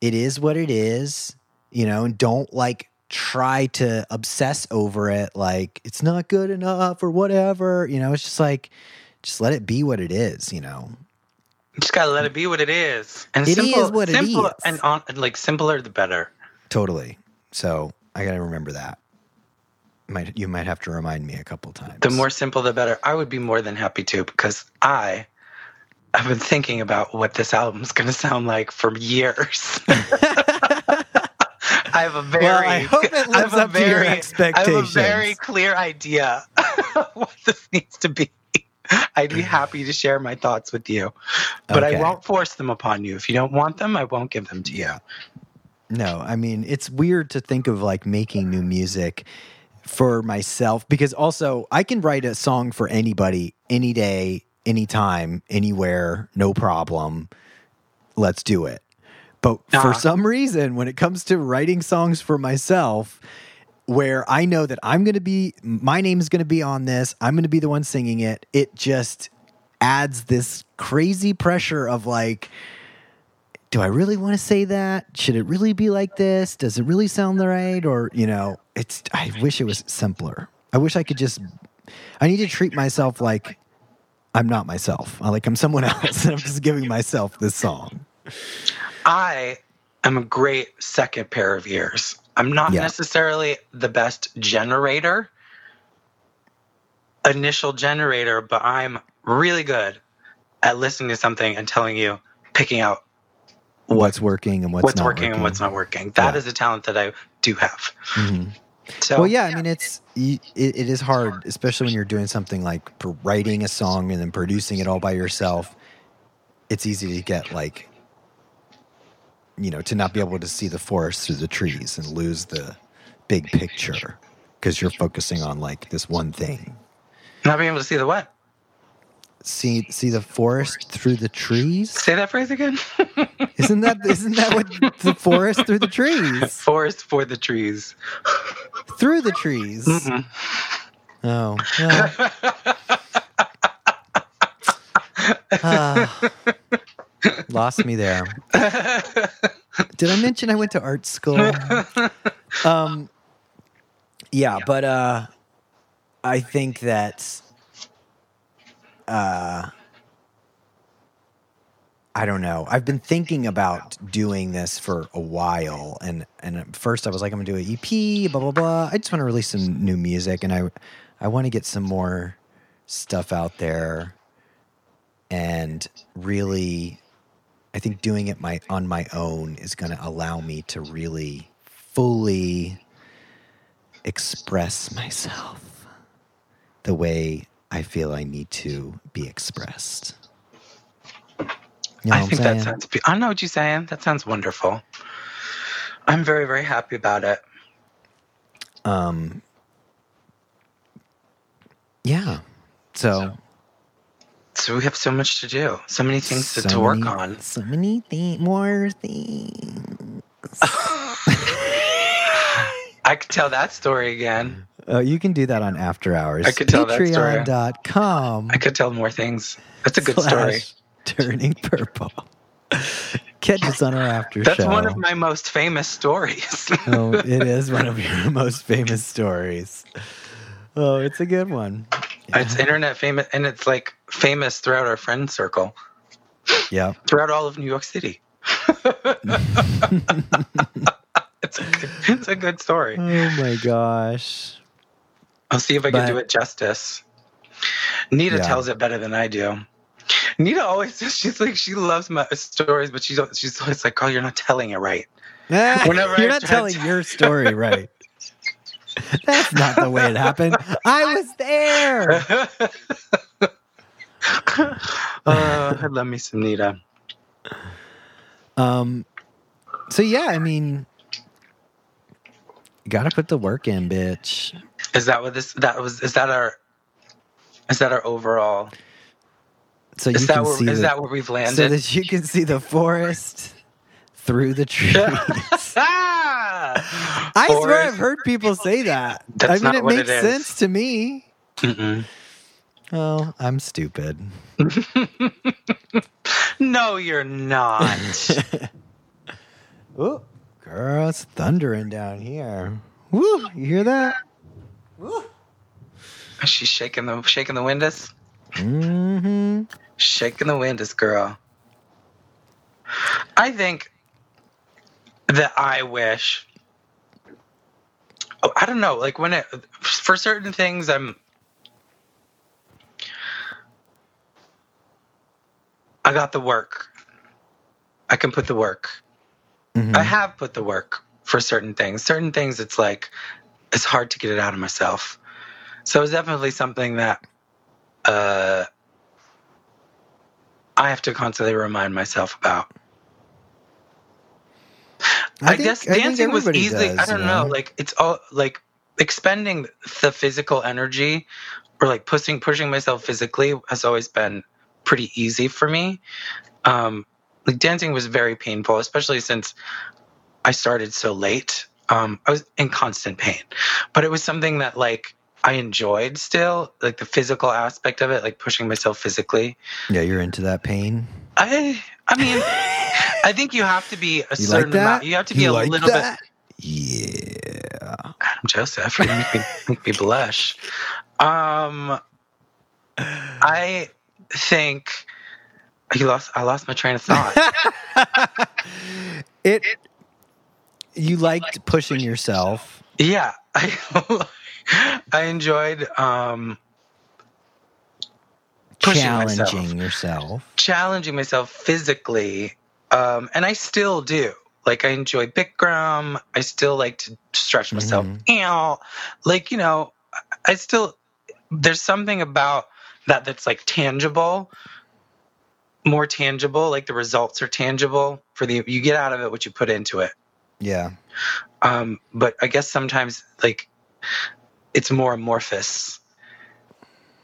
It is what it is, you know, and don't like try to obsess over it like it's not good enough or whatever. You know, it's just like just let it be what it is, you know. You just gotta let it be what it is. And It simple, is what simple is. And on, like simpler the better. Totally. So I got to remember that. Might you might have to remind me a couple times. The more simple the better. I would be more than happy to because I I have been thinking about what this album's gonna sound like for years. *laughs* *laughs* I have a very well, I hope it *laughs* have lives a up to your very- I have expectations. a very clear idea of *laughs* what this needs to be. I'd be happy to share my thoughts with you, but Okay. I won't force them upon you. If you don't want them, I won't give them to you. No, I mean it's weird to think of like making new music for myself because also I can write a song for anybody any day, anytime, anywhere, no problem. Let's do it. But for some reason when it comes to writing songs for myself where I know that I'm going to be my name is going to be on this, I'm going to be the one singing it, it just adds this crazy pressure of like do I really want to say that? Should it really be like this? Does it really sound right? Or, you know, it's, I wish it was simpler. I wish I could just, I need to treat myself like I'm not myself. I Like I'm someone *laughs* else and I'm just giving myself this song. I am a great second pair of ears. I'm not Yeah. necessarily the best generator, initial generator, but I'm really good at listening to something and telling you, picking out What's working and what's, what's, not working, and what's not working. That is Yeah. a talent that I do have. Mhm. So, well, yeah, I mean, it's it, it is hard, especially when you're doing something like writing a song and then producing it all by yourself. It's easy to get like, you know, to not be able to see the forest through the trees and lose the big picture because you're focusing on like this one thing. not being able to see the what? See, see the forest through the trees. Say that phrase again. *laughs* Isn't that isn't that what the forest through the trees? Forest for the trees. Through the trees. Mm-mm. Oh, *laughs* well, ah. Lost me there. *laughs* Did I mention I went to art school? Um, yeah, but uh, I think that uh I don't know. I've been thinking about doing this for a while, and and at first I was like, I'm gonna do an EP, blah blah blah. I just want to release some new music, and I I want to get some more stuff out there, and really, I think doing it my on my own is gonna allow me to really fully express myself the way I feel I need to be expressed. You know I think that sounds. be- I know what you're saying. That sounds wonderful. I'm very, very happy about it. um yeah so, So we have so much to do, so many things to, so to work many- on. so many things more things *laughs* I could tell that story again. uh, you can do that on after hours I could tell that story. patreon.com I could tell more things. That's a good story. turning purple *laughs* catch us on our after That's show one of my most famous stories. oh it is *laughs* one of your most famous stories oh it's a good one It's internet famous, and it's like famous throughout our friend circle, yeah *laughs* throughout all of New York City. *laughs* it's, a good, it's a good story. oh my gosh I'll see if I can do it justice. Nita Yeah. tells it better than I do. Nita always says *laughs* she's like she loves my stories, but she's she's always like, "Oh, you're not telling it right." Whenever You're I not telling to- your story right. That's not the way it happened. I was there. *laughs* uh, I love me some Nita. Um. So yeah, I mean, you got to put the work in, bitch. Is that what this? That was. Is that our? Is that our overall? So you Is can where? see Is the, that where we've landed? so that you can see the forest through the *laughs* trees. *laughs* I swear I've heard people say that. That's I mean, not it what makes it is. sense to me. Mm-mm. Oh, I'm stupid. *laughs* no, you're not. oh, girl, it's thundering down here. Woo! You hear that? Woo! She's shaking the shaking the windows. Mm-hmm. Shaking the windows, girl. I think that I wish. Oh, I don't know. Like when it for certain things, I'm. I got the work. I can put the work. Mm-hmm. I have put the work for certain things. Certain things, it's like it's hard to get it out of myself. So it's definitely something that uh, I have to constantly remind myself about. I, think- guess I think dancing was everybody easy. does, I don't you know. Like it's all like expending the physical energy or like pushing pushing myself physically has always been pretty easy for me. Um, like dancing was very painful, especially since I started so late. Um, I was in constant pain, but it was something that like I enjoyed still, like the physical aspect of it, like pushing myself physically. Yeah, you're into that pain. I, I mean, I think you have to be a You certain like amount. You have to be You a like little that? Yeah. Adam Joseph, you make me, *laughs* make me blush. Um, I think you lost. I lost my train of thought. *laughs* it. You liked pushing yourself. yeah, I, *laughs* I enjoyed um, pushing myself. challenging yourself. challenging myself physically, um, and I still do. Like I enjoy Bikram. I still like to stretch myself Mm-hmm. out. Like you know, I still there's something about that that's like tangible, more tangible. Like the results are tangible for the you get out of it what you put into it. Yeah. Um, but I guess sometimes like it's more amorphous.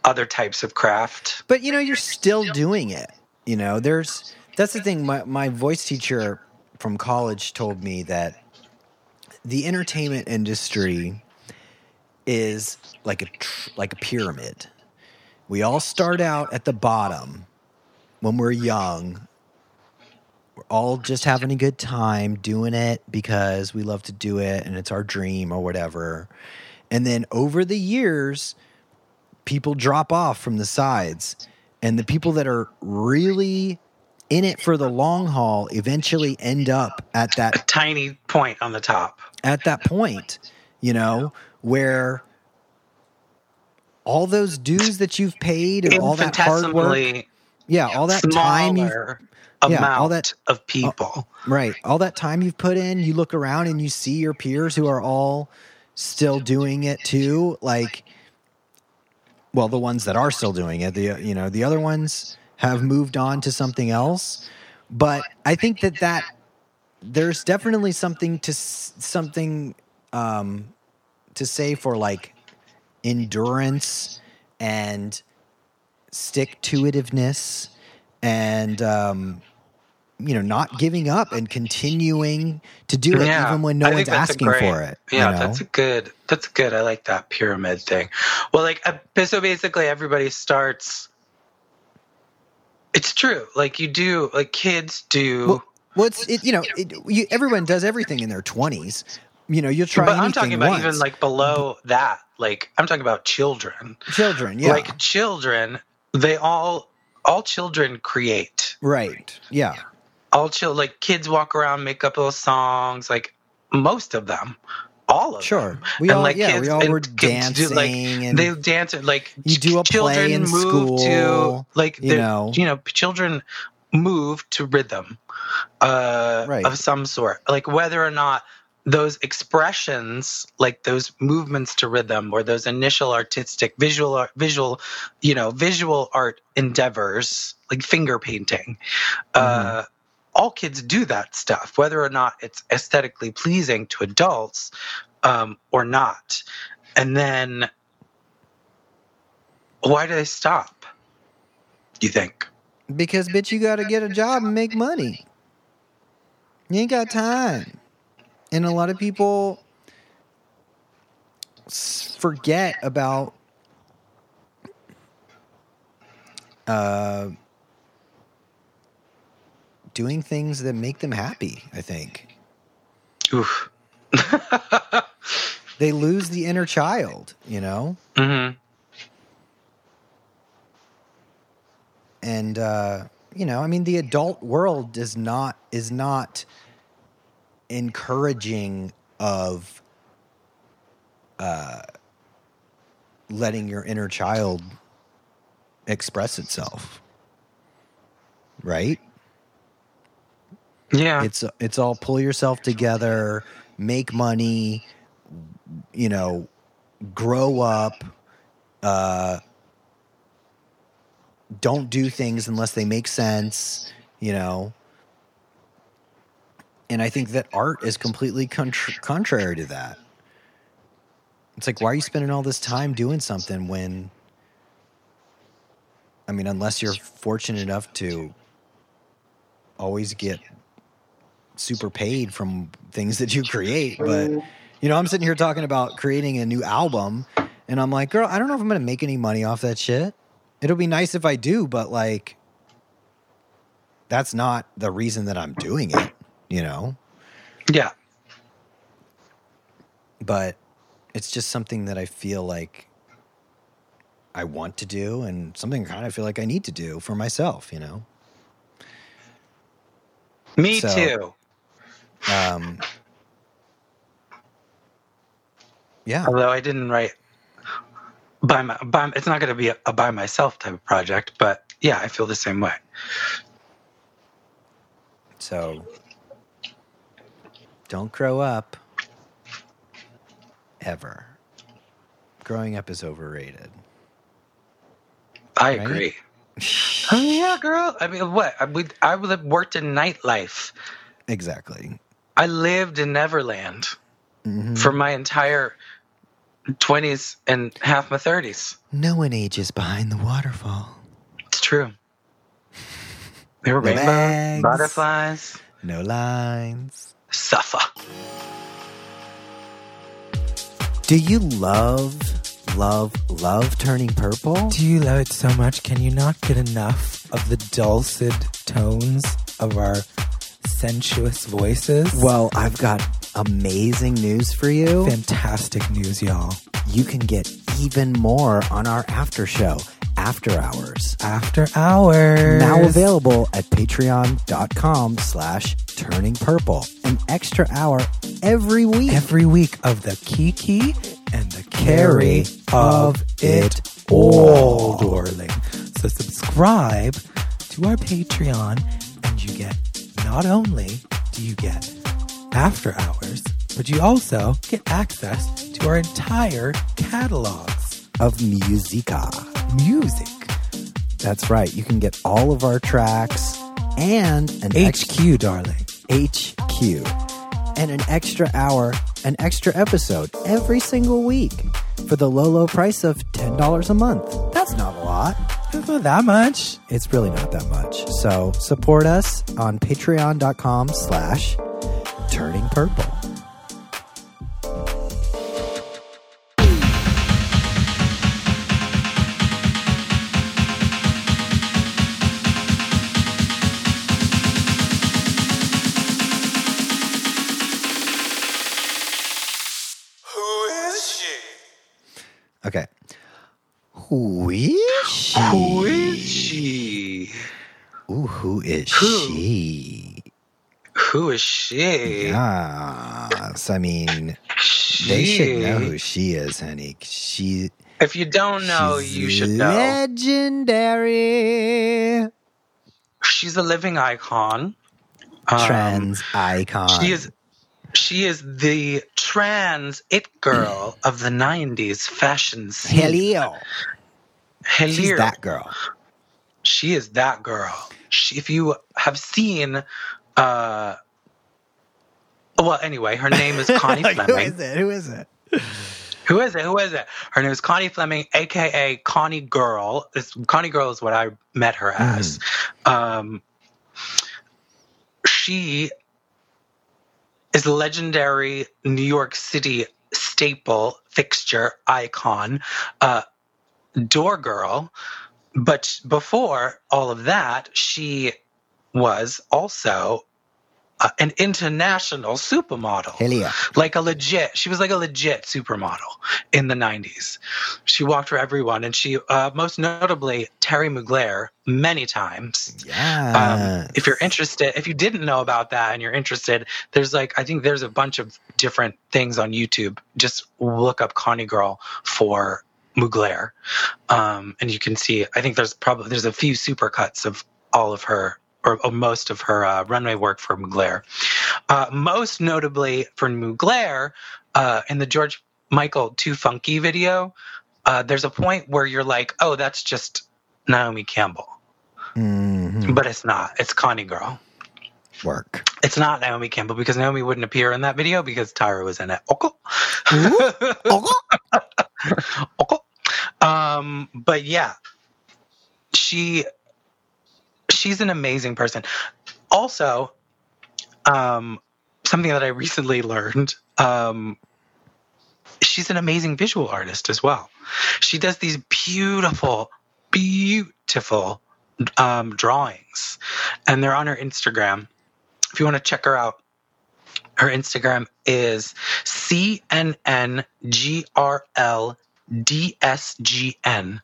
Other types of craft. But you know, you're still doing it. You know, there's that's the thing. My my voice teacher from college told me that the entertainment industry is like a tr- like a pyramid. We all start out at the bottom when we're young. We're all just having a good time doing it because we love to do it and it's our dream or whatever. And then over the years, people drop off from the sides And the people that are really in it for the long haul eventually end up at A that tiny point on the top. at that point, you know, where all those dues that you've paid and all that hard work, yeah, all that time you've Yeah, all that- of people. Uh, right. All that time you've put in, you look around and you see your peers who are all still doing it too. Like, well, the ones that are still doing it, the you know, the other ones have moved on to something else. But I think that that there's definitely something to something um, to say for like endurance and stick to itiveness and um, you know not giving up and continuing to do it Yeah, even when no one's think that's a asking great- for it. Yeah, you know? that's a good. That's good. I like that pyramid thing. Well, like uh, so, basically, everybody starts. It's true. Like you do. Like kids do. well, well, it's it, you know it, you, everyone does everything in their twenties. You know, you'll try but anything I'm talking about once. even like below that. Like I'm talking about children. children. Yeah, Like children, they all all children create. right. Yeah, All chill like kids walk around, make up little songs. Like most of them, all of sure. them. We And, all like, yeah kids- we all were kids do, dancing like, and they dance it like You do a play children in move school, to like you know. you know children move to rhythm uh Right. of some sort like whether or not those expressions like those movements to rhythm or those initial artistic visual art visual you know visual art endeavors like finger painting uh all kids do that stuff whether or not it's aesthetically pleasing to adults um, or not. And then why do they stop you think? Because bitch, you got to get a job and make money. You ain't got time, and a lot of people forget about uh, doing things that make them happy. I think Oof. *laughs* they lose the inner child. You know. hmm and uh, you know, I mean, the adult world does not is not encouraging of uh, letting your inner child express itself, right? Yeah. It's it's all pull yourself together, make money, you know, grow up. Uh, don't do things unless they make sense, you know. And I think that art is completely contr- contrary to that. It's like, why are you spending all this time doing something when, I mean, unless you're fortunate enough to always get super paid from things that you create. But, you know, I'm sitting here talking about creating a new album, and I'm like, girl, I don't know if I'm to make any money off that shit. It'll be nice if I do, but like, that's not the reason that I'm doing it, you know? yeah. But it's just something that I feel like I want to do and something kind of feel like I need to do for myself, you know? Me So- too. Um, yeah. Although I didn't write by my by, it's not going to be a, a by myself type of project, but yeah, I feel the same way. So don't grow up ever. Growing up is overrated. I Right? agree. oh *laughs* yeah, girl. I mean, what? I would I would have worked in nightlife. Exactly. I lived in Neverland Mhm. for my entire twenties and half my thirties. No one ages behind the waterfall. It's true. There were No rainbows, legs. butterflies. No lines. Suffer. Do you love, love, love turning purple? Do you love it so much? Can you not get enough of the dulcet tones of our sensuous voices? Well, I've got amazing news for you. fantastic news, y'all. You can get even more on our after show After Hours. After hours. Now available at patreon.com slash turning purple. An extra hour every week. every week of the Kiki and the Carry carry of it all, darling. So subscribe to our Patreon, and you get not only do you get after hours, but you also get access to our entire catalogs of Musica. music. That's right. You can get all of our tracks and an ex- HQ, darling. HQ and an extra hour, an extra episode every single week for the low, low price of $10 a month. That's not a lot. It's not that much. It's really not that much. So support us on patreon.com slash turning purple. Who is she? Okay. Who is she? Who is she? Ooh, who is Who? she? Who is she? Yes. I mean, they should know who she is, honey. She If you don't know, you should know. Legendary She's a living icon. Um, trans icon. She is she is the trans it girl of the 90s fashion scene. Helio. She's that girl. She is that girl. She, if you have seen uh well anyway, her name is *laughs* Connie Like, Fleming. is it? Who is it? Who is it? Who is it? Her name is Connie Fleming, aka Connie Girl. This Connie Girl is what I met her as. Um, she is a legendary New York City staple fixture icon, uh, door girl. But before all of that, she was also uh, an international supermodel Helio. like a legit she was like a legit supermodel in the 90s she walked for everyone and she uh, most notably thierry mugler many times Yeah. um, if you're interested if you didn't know about that and you're interested there's like i think there's a bunch of different things on youtube just look up connie girl for mugler um, and you can see i think there's probably there's a few supercuts of all of her or, or most of her uh, runway work for mugler uh, most notably for mugler uh, in the george michael too funky video uh, there's a point where you're like oh that's just naomi campbell Mhm. but it's not. It's Connie Girl. Work. It's not Naomi Campbell because Naomi wouldn't appear in that video because Tyra was in it. Okay. *laughs* okay. Um, but yeah, she she's an amazing person. Also, um, something that I recently learned. Um, she's an amazing visual artist as well. She does these beautiful, beautiful um, drawings, and they're on her Instagram. If you want to check her out, her Instagram is CNNGRLDSGN.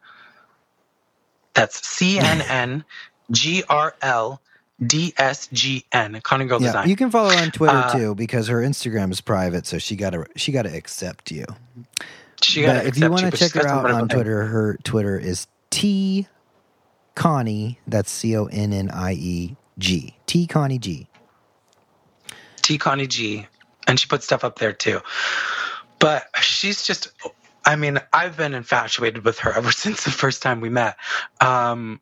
That's CNNGRLDSGN. Connie Girl Yeah, Design. you can follow her on Twitter Uh, too because her Instagram is private, so she got to she got to accept you. She But if you want to check her out on. Twitter, her Twitter is T Connie. That's C O N N I E G. T Connie G. T Connie G, and she puts stuff up there too. But she's just, I mean, I've been infatuated with her ever *laughs* since the first time we met. Um,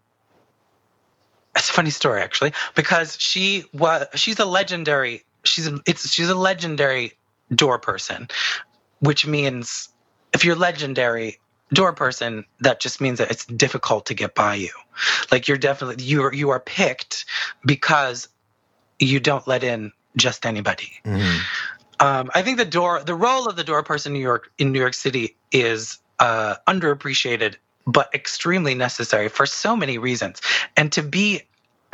it's a funny story actually because she was she's a legendary she's a, it's she's a legendary door person, which means if you're legendary door person, that just means that it's difficult to get by you. Like you're definitely you are you are picked because you don't let in just anybody. Mhm. Um, I think the door, the role of the door person in New York in New York City is uh, underappreciated, but extremely necessary for so many reasons. And to be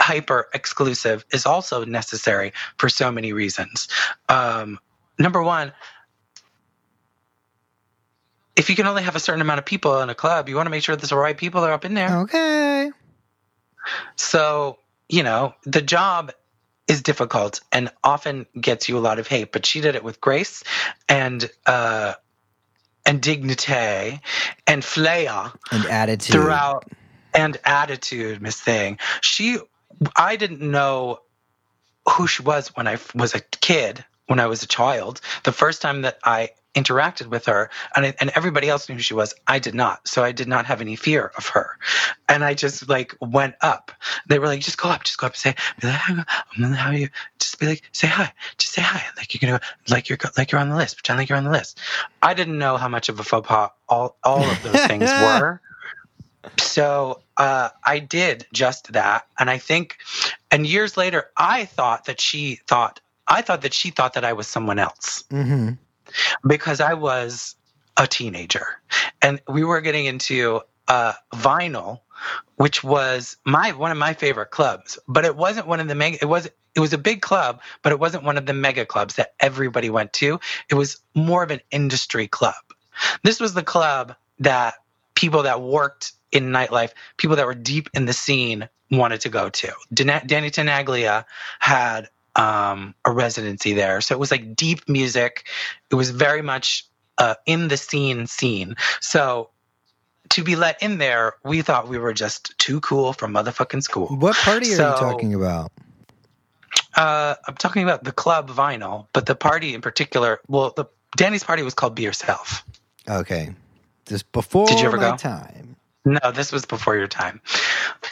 hyper exclusive is also necessary for so many reasons. Um, number one, if you can only have a certain amount of people in a club, you want to make sure that the right people are up in there. Okay. So, you know, the job is difficult and often gets you a lot of hate, but she did it with grace and uh and dignity and flair And attitude. throughout and attitude, Miss Thing. She I didn't know who she was when I was a kid, when I was a child. The first time that I interacted with her and, I, and everybody else knew who she was. I did not. So i did not have any fear of her. And i just like went up. They were like just go up just go up and say be like, "Hi, I'm gonna have you just be like say hi just say hi like you're gonna like you're like you're on the list pretend like you're on the list. I didn't know how much of a faux pas all all of those things *laughs* were. So uh, I did just that, and I think, and years later, I thought that she thought I thought that she thought that I was someone else. Hmm because I was a teenager, and we were getting into uh, vinyl, which was my one of my favorite clubs, but it wasn't one of the mega. It was it was a big club, but it wasn't one of the mega clubs that everybody went to. It was more of an industry club. This was the club that people that worked in nightlife, people that were deep in the scene, wanted to go to. Dan- Danny Tenaglia had um, a residency there, so it was like deep music. It was very much uh, in the scene scene. So to be let in there, we thought we were just too cool for motherfucking school. What party are So- you talking about? Uh, I'm talking about the club vinyl, but the party in particular. Well, the Danny's party was called Be Yourself. Okay. this before Did you ever my go? time. No, this was before your time.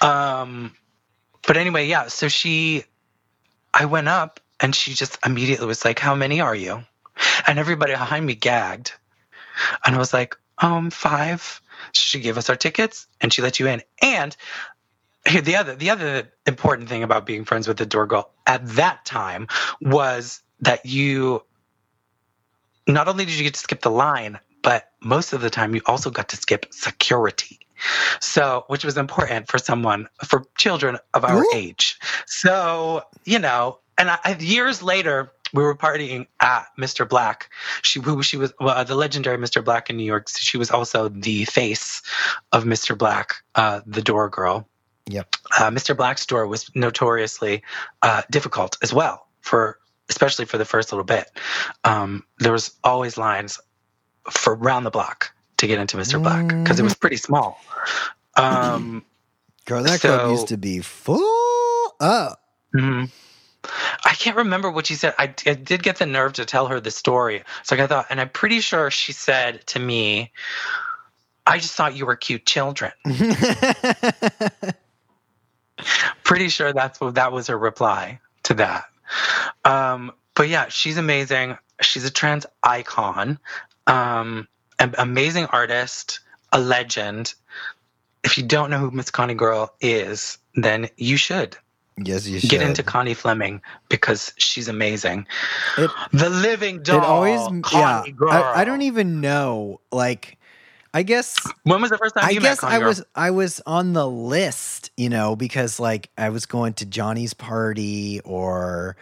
Um, but anyway, yeah. So she, I went up and she just immediately was like, "How many are you?" And everybody behind me gagged, and I was like, "Um, five. She gave us our tickets and she let you in. And here, the other, the other important thing about being friends with the door girl at that time was that you, not only did you get to skip the line, but most of the time you also got to skip security. So, which was important for someone, for children of our Ooh. age. So, you know, and I, years later, we were partying at Mr. Black. She, who she was well, the legendary Mr. Black in New York. She was also the face of Mr. Black, uh, the door girl. Yep. Uh, Mr. Black's door was notoriously uh, difficult as well for, especially for the first little bit. Um, there was always lines for round the block to get into Mr. Black because it was pretty small. Um, Girl, that club used to be full up. mhm. I can't remember what she said. I, I did get the nerve to tell her the story. So like I thought, and I'm pretty sure she said to me, "I just thought you were cute children." *laughs* Pretty sure that's what that was her reply to that. Um, but yeah, she's amazing. She's a trans icon, um, an amazing artist, a legend. If you don't know who Miss Connie Girl is, then you should yes, you should. get into Connie Fleming because she's amazing. It- the living doll. it always yeah Connie Girl. I, I don't even know like i guess When was the first time i you guess i Girl? was i was on the list you know because like i was going to johnny's party or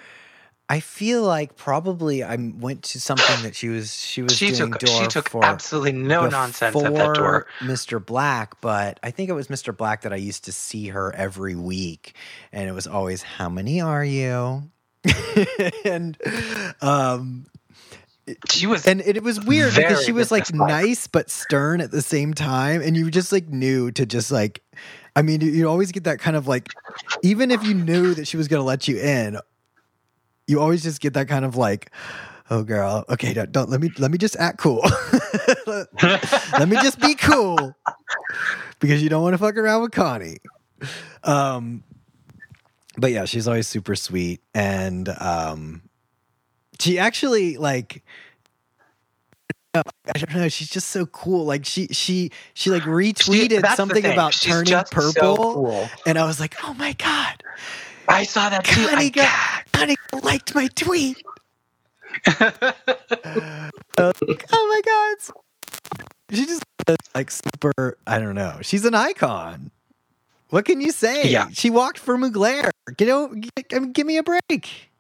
i feel like probably i went to something that she was she was She doing took door she took for absolutely no nonsense at that door. Mr. Black, but I think it was Mr. Black that I used to see her every week, and it was always, "How many are you?" *laughs* and um, She was and it, was weird because she was like nice but stern at the same time, and you just like knew to just like, I mean, you, you always get that kind of like, even if you knew that she was going to let you in, you always just get that kind of like. Oh girl, okay, don't, don't let me let me just act cool. *laughs* let me just be cool because you don't want to fuck around with Connie. Um, but yeah, she's always super sweet, and um, she actually like. I don't know. She's just so cool. Like she, she, she like retweeted the something about She's turning purple, So cool. and I was like, "Oh my god, I saw that too. Connie I got, Connie liked my tweet." Like, *laughs* oh my god, she just like super. I don't know. She's an icon. What can you say? Yeah. she walked for Mugler. You know, I mean, give me a break.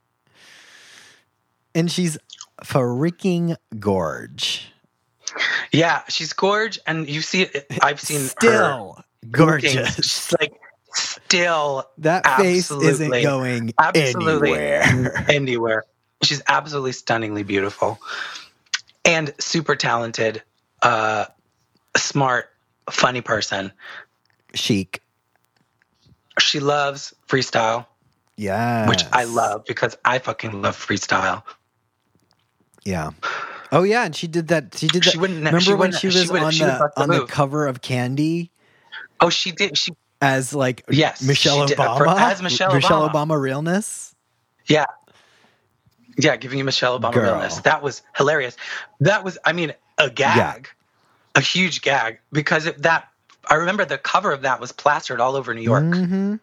And she's freaking gorge. Yeah, she's gorge, and you see, I've seen her Still looking- gorgeous. She's like still That face isn't going Absolutely. anywhere. *laughs* anywhere. She's absolutely stunningly beautiful and super talented, uh, smart, funny person. Chic. She loves freestyle, Yeah. which I love because I fucking love freestyle. Yeah. Oh yeah, and she did that. She did that. She wouldn't. Remember she when wouldn't- she was on she would the on the cover of Candy Oh, she did. She as like yes, Michelle did, Obama? as Michelle, Michelle Obama. Obama realness. Yeah. Yeah, giving you Michelle Obama Girl. realness. That was hilarious. That was, I mean, a gag, a huge gag, because it, that, I remember the cover of that was plastered all over New York. hmm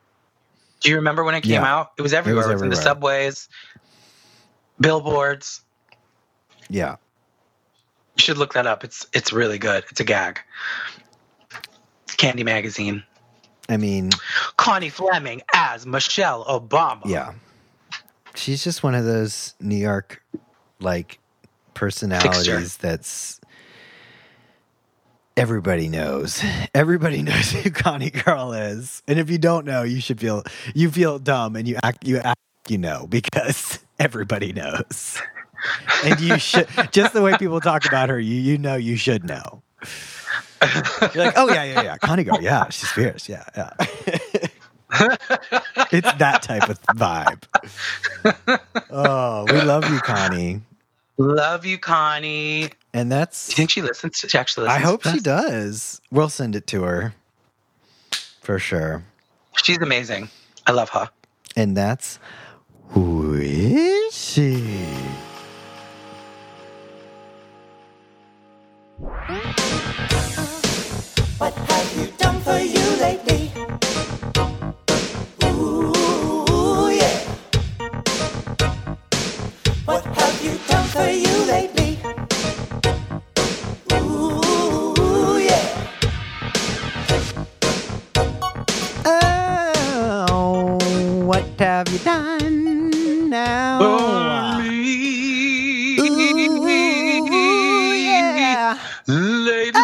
Do you remember when it came Yeah. out? It was everywhere. It was, in the subways, billboards. Yeah. You should look that up. It's it's really good. It's a gag. Candy Magazine. I mean, Connie Fleming as Michelle Obama. yeah. She's just one of those New York like personalities that's everybody knows. Everybody *laughs* knows who Connie Girl is. And if you don't know, you should feel you feel dumb and you act you act you know *laughs* because everybody knows. And you should just the way people talk about her, you you know you should know. You're like, oh yeah, yeah, yeah. Connie Girl, yeah, she's fierce. Yeah, yeah. *laughs* it's that type of vibe. Oh, we love you, Connie. Love you, Connie. And that's Do you think she listens? She actually I hope to she does. We'll send it to her. For sure. She's amazing. I love her. And that's who is have you done now? Oh, ah. Ooh, yeah. Lately,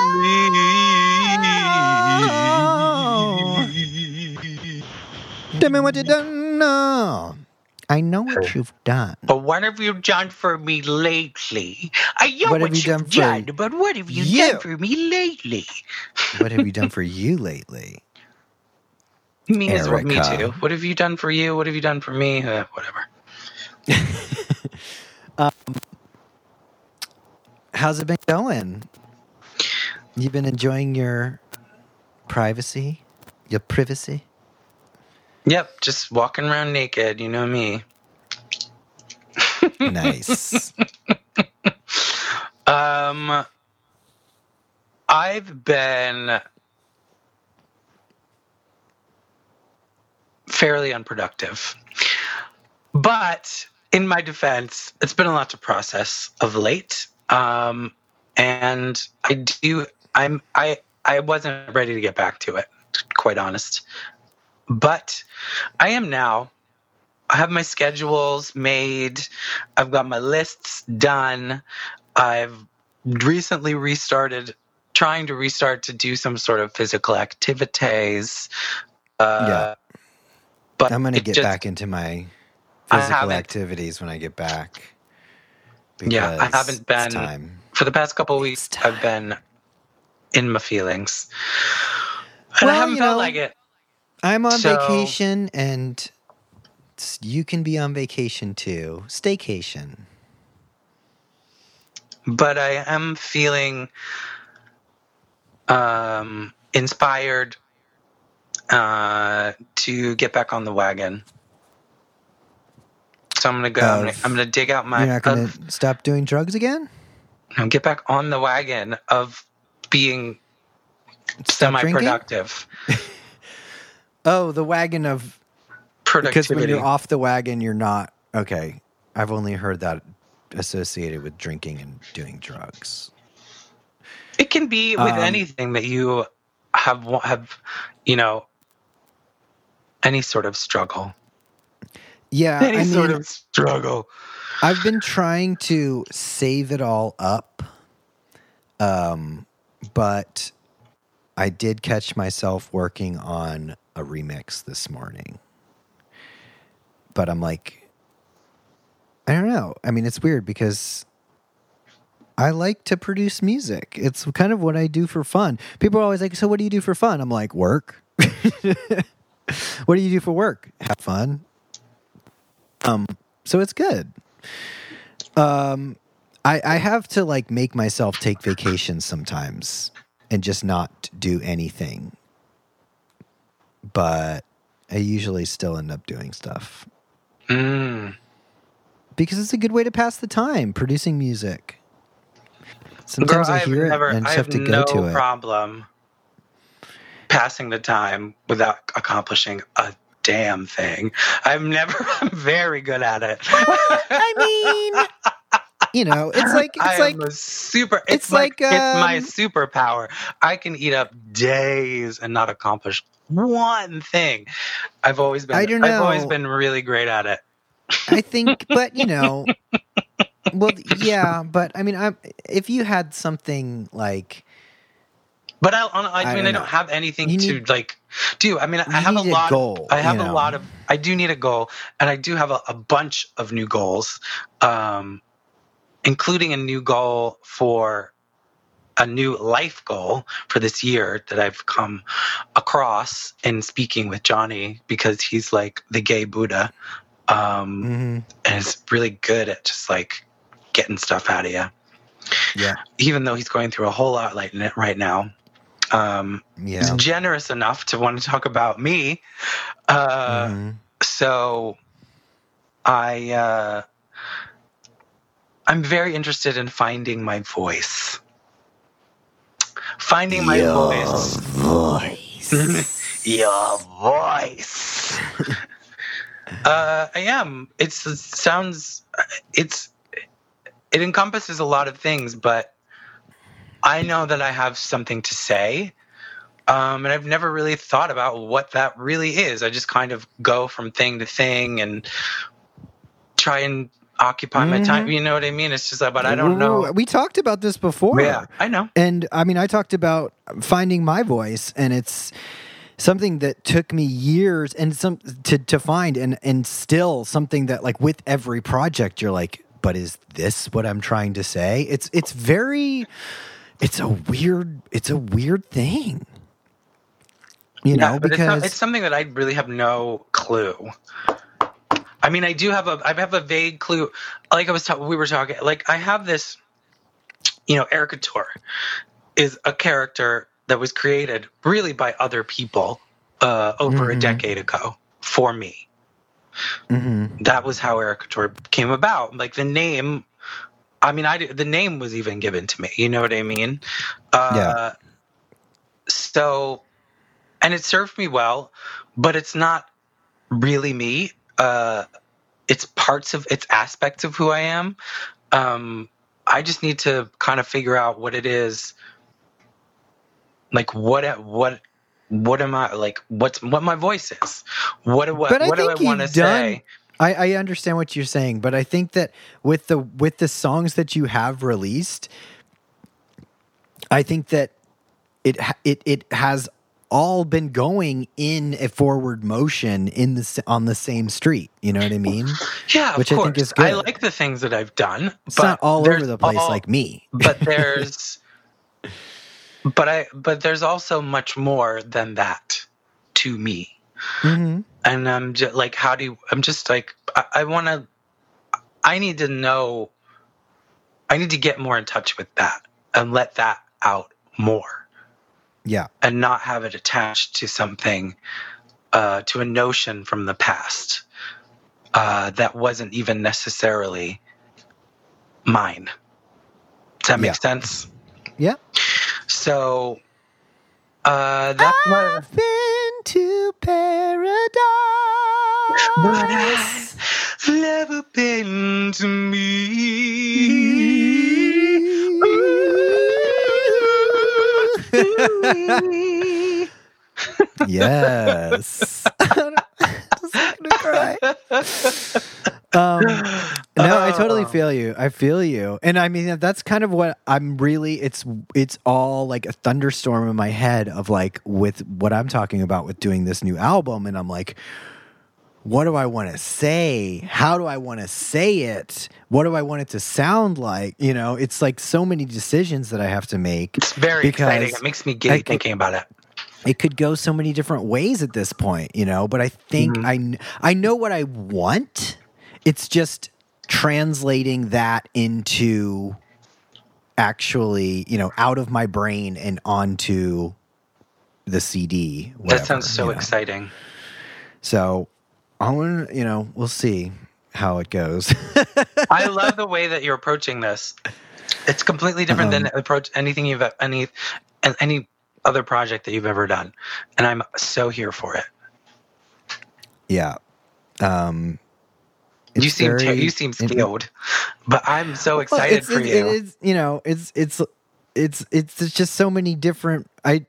oh. Tell me what you done now. I know what you've done. But what have you done for me lately? I know What what, you you've done done, but what have you, you? done for me lately? What have you done *laughs* for you lately? Me as well. Me too. What have you done for you? What have you done for me? Uh, whatever. *laughs* How's it been going? You've been enjoying your privacy, your privacy. Yep, just walking around naked. You know me. Nice. *laughs* Um, I've been fairly unproductive, but in my defense, it's been a lot to process of late. Um, and I do, I'm, I, I wasn't ready to get back to it, quite honest. But I am now. I have my schedules made. I've got my lists done. I've recently restarted, trying to restart to do some sort of physical activities. Uh, Yeah. But I'm going to get just- back into my physical activities when I get back. Yeah, I haven't been-. For the past couple of weeks. I've been in my feelings. And I haven't you felt know, like it. I'm on So- vacation and you can be on vacation too. Staycation. but I am feeling um, inspired uh, to get back on the wagon. So I'm gonna go. I'm, gonna, I'm gonna dig out my. You're not to stop doing drugs again? no, get back on the wagon of being Stop semi-productive. *laughs* Oh, the wagon of Productivity. because when you're off the wagon, you're not okay. I've only heard that associated with drinking and doing drugs. It can be with Um, anything that you have have, you know, any sort of struggle. Yeah, Any I mean, sort of struggle. I've been trying to save it all up Um, but I did catch myself working on a remix this morning. But I'm like, I don't know. I mean, it's weird because I like to produce music. It's kind of what I do for fun. People are always like, So, what do you do for fun? I'm like, Work. *laughs* *laughs* what do you do for work? Have fun. Um, so it's good. Um, I, I have to like make myself take vacations sometimes and just not do anything. But I usually still end up doing stuff Mm. because it's a good way to pass the time producing music. Sometimes Girl, I have hear never, it and I have have to no go to it. problem passing the time without accomplishing a damn thing. I've never. *laughs* I'm very good at it. I mean, you know, it's like it's I like super. It's, it's like, like, it's my um, superpower. I can eat up days and not accomplish one thing. I've always been. I don't know. I've always been really great at it. I think, *laughs* but you know, well, yeah, but I mean, I if you had something like But I, I, I mean, don't I don't have anything You to like do. I mean, I have a need a lot. goal, of, I have a know. lot of. I do need a goal, and I do have a, a bunch of new goals, um, including a new goal for a new life goal for this year that I've come across in speaking with Johnny because he's like the gay Buddha, um, mhm, and is really good at just like getting stuff out of you. yeah, Even though he's going through a whole lot like right now. Um, yeah, is generous enough to want to talk about me. Uh, mhm. So I uh, I'm very interested in finding my voice. Finding my voice. voice. *laughs* Your voice. *laughs* uh, I am. It's it sounds. It's it encompasses a lot of things, but I know that I have something to say. Um, and I've never really thought about what that really is. I just kind of go from thing to thing and try and occupy my time. You know what I mean? It's just, but I don't know. We talked about this before. Yeah, I know. And I mean, I talked about finding my voice, and it's something that took me years and some to to find, and and still something that like with every project, you're like, but is this what I'm trying to say? It's it's very, it's a weird, it's a weird thing, you know, but it's, not- because it's something that I really have no clue. I mean, I do have a, I have a vague clue. Like I was, ta- we were talking. Like I have this, you know, Erickatoure is a character that was created really by other people uh, over a Mhm. decade ago for me. Mhm. That was how Erickatoure came about. Like the name. I mean, I the name was even given to me. You know what I mean? Uh, Yeah. So, and it served me well, but it's not really me. Uh, it's parts of, it's aspects of who I am. Um, I just need to kind of figure out what it is. Like what, what, what am I like? What's what my voice is? What do what, But I what do I want to you've done- say? I, I understand what you're saying, but I think that with the with the songs that you have released, I think that it it it has all been going in a forward motion in the on the same street. You know what I mean? Yeah, of which I course. think is I like the things that I've done. It's but not all over the place all- like me. but *laughs* there's but I but there's also much more than that to me. hmm And I'm just like how do you I'm just like I, I want to I need to know I need to get more in touch with that and let that out more Yeah, and not have it attached to something uh, to a notion from the past uh, that wasn't even necessarily mine. Does that make Yeah. sense? yeah. So uh, that's what. To paradise. But I've never been to me. yes. *laughs* I'm just gonna cry. *laughs* Um, *gasps* No, I totally Oh. feel you. I feel you. And I mean that's kind of what I'm really it's it's all like a thunderstorm in my head of like with what I'm talking about with doing this new album and I'm like what do I want to say? How do I want to say it? What do I want it to sound like? You know, it's like so many decisions that I have to make. It's very exciting. It makes me giddy could- thinking about it. it could go so many different ways at this point, you know. But I think Mhm. I I know what I want. It's just translating that into actually, you know, out of my brain and onto the CD. that sounds so you know. exciting. So I want to, you know, we'll see how it goes. *laughs* I love the way that you're approaching this. It's completely different Um, than approach anything you've any any other project that you've ever done, and I'm so here for it. yeah. Um, you seem very- you seem skilled, but I'm so Well, excited it's, for it's, you. It is, you know, it's it's it's it's it's just so many different. I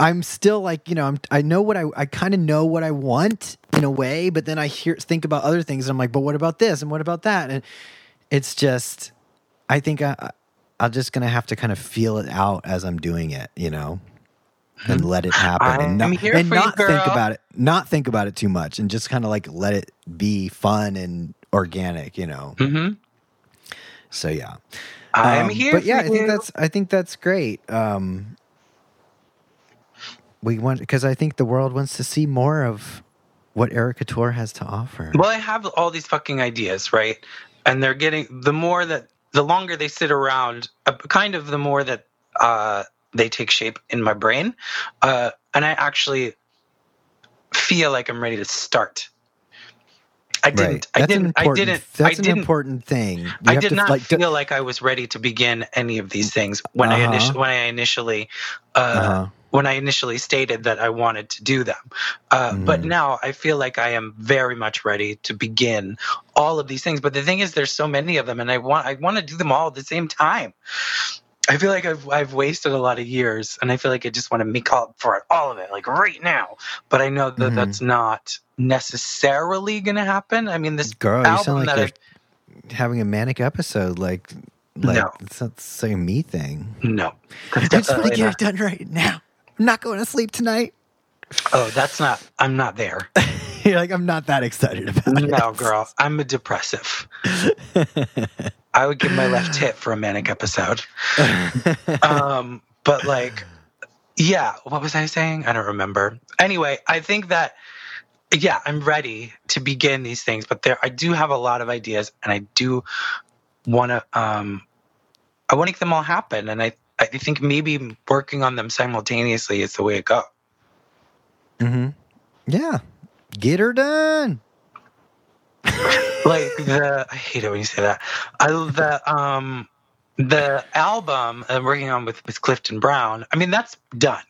I'm still like you know I'm I know what I I kind of know what I want in a way, but then I hear think about other things and I'm like, but what about this and what about that? And it's just I think I- I'm just gonna have to kind of feel it out as I'm doing it, you know. And let it happen, and I'm not, and for you, think about it, not think about it too much, and just kind of like let it be fun and organic, you know. hmm So yeah, I'm Um, here. But yeah, I think you. that's I think that's great. Um, we want because I think the world wants to see more of what Erickatoure has to offer. Well, I have all these fucking ideas, right? And they're getting the more that the longer they sit around, uh, kind of the more that uh, they take shape in my brain, uh, and I actually feel like I'm ready to start. I didn't. right. I an didn't. I didn't. That's I an didn't. important thing. You I did to, not like, feel like I was ready to begin any of these things when I Uh-huh. initially when I initially uh, uh-huh. when I initially stated that I wanted to do them. Uh, But Mhm. now I feel like I am very much ready to begin all of these things. But the thing is, there's so many of them, and I want I want to do them all at the same time. I feel like I've I've wasted a lot of years, and I feel like I just want to make up for it, all of it, like right now. But I know that Mhm. that's not necessarily going to happen. I mean, this Girl, you sound like you're having a manic episode. Like, like No. it's not a me thing. No, I just want to get not. it done right now. I'm not going to sleep tonight. Oh, that's not. I'm not there. *laughs* *laughs* You're like, I'm not that excited about it. No, girl, I'm a depressive. *laughs* I would give my left hip for a manic episode. Um, but like, yeah, what was I saying? I don't remember. Anyway, I think that yeah, I'm ready to begin these things, but there I do have a lot of ideas and I do want to um I want to make them all happen and I I think maybe working on them simultaneously is the way to go. hmm Yeah, get her done. like the I hate it when you say that. I the um the album I'm working on with with Clifton Brown. I mean that's done.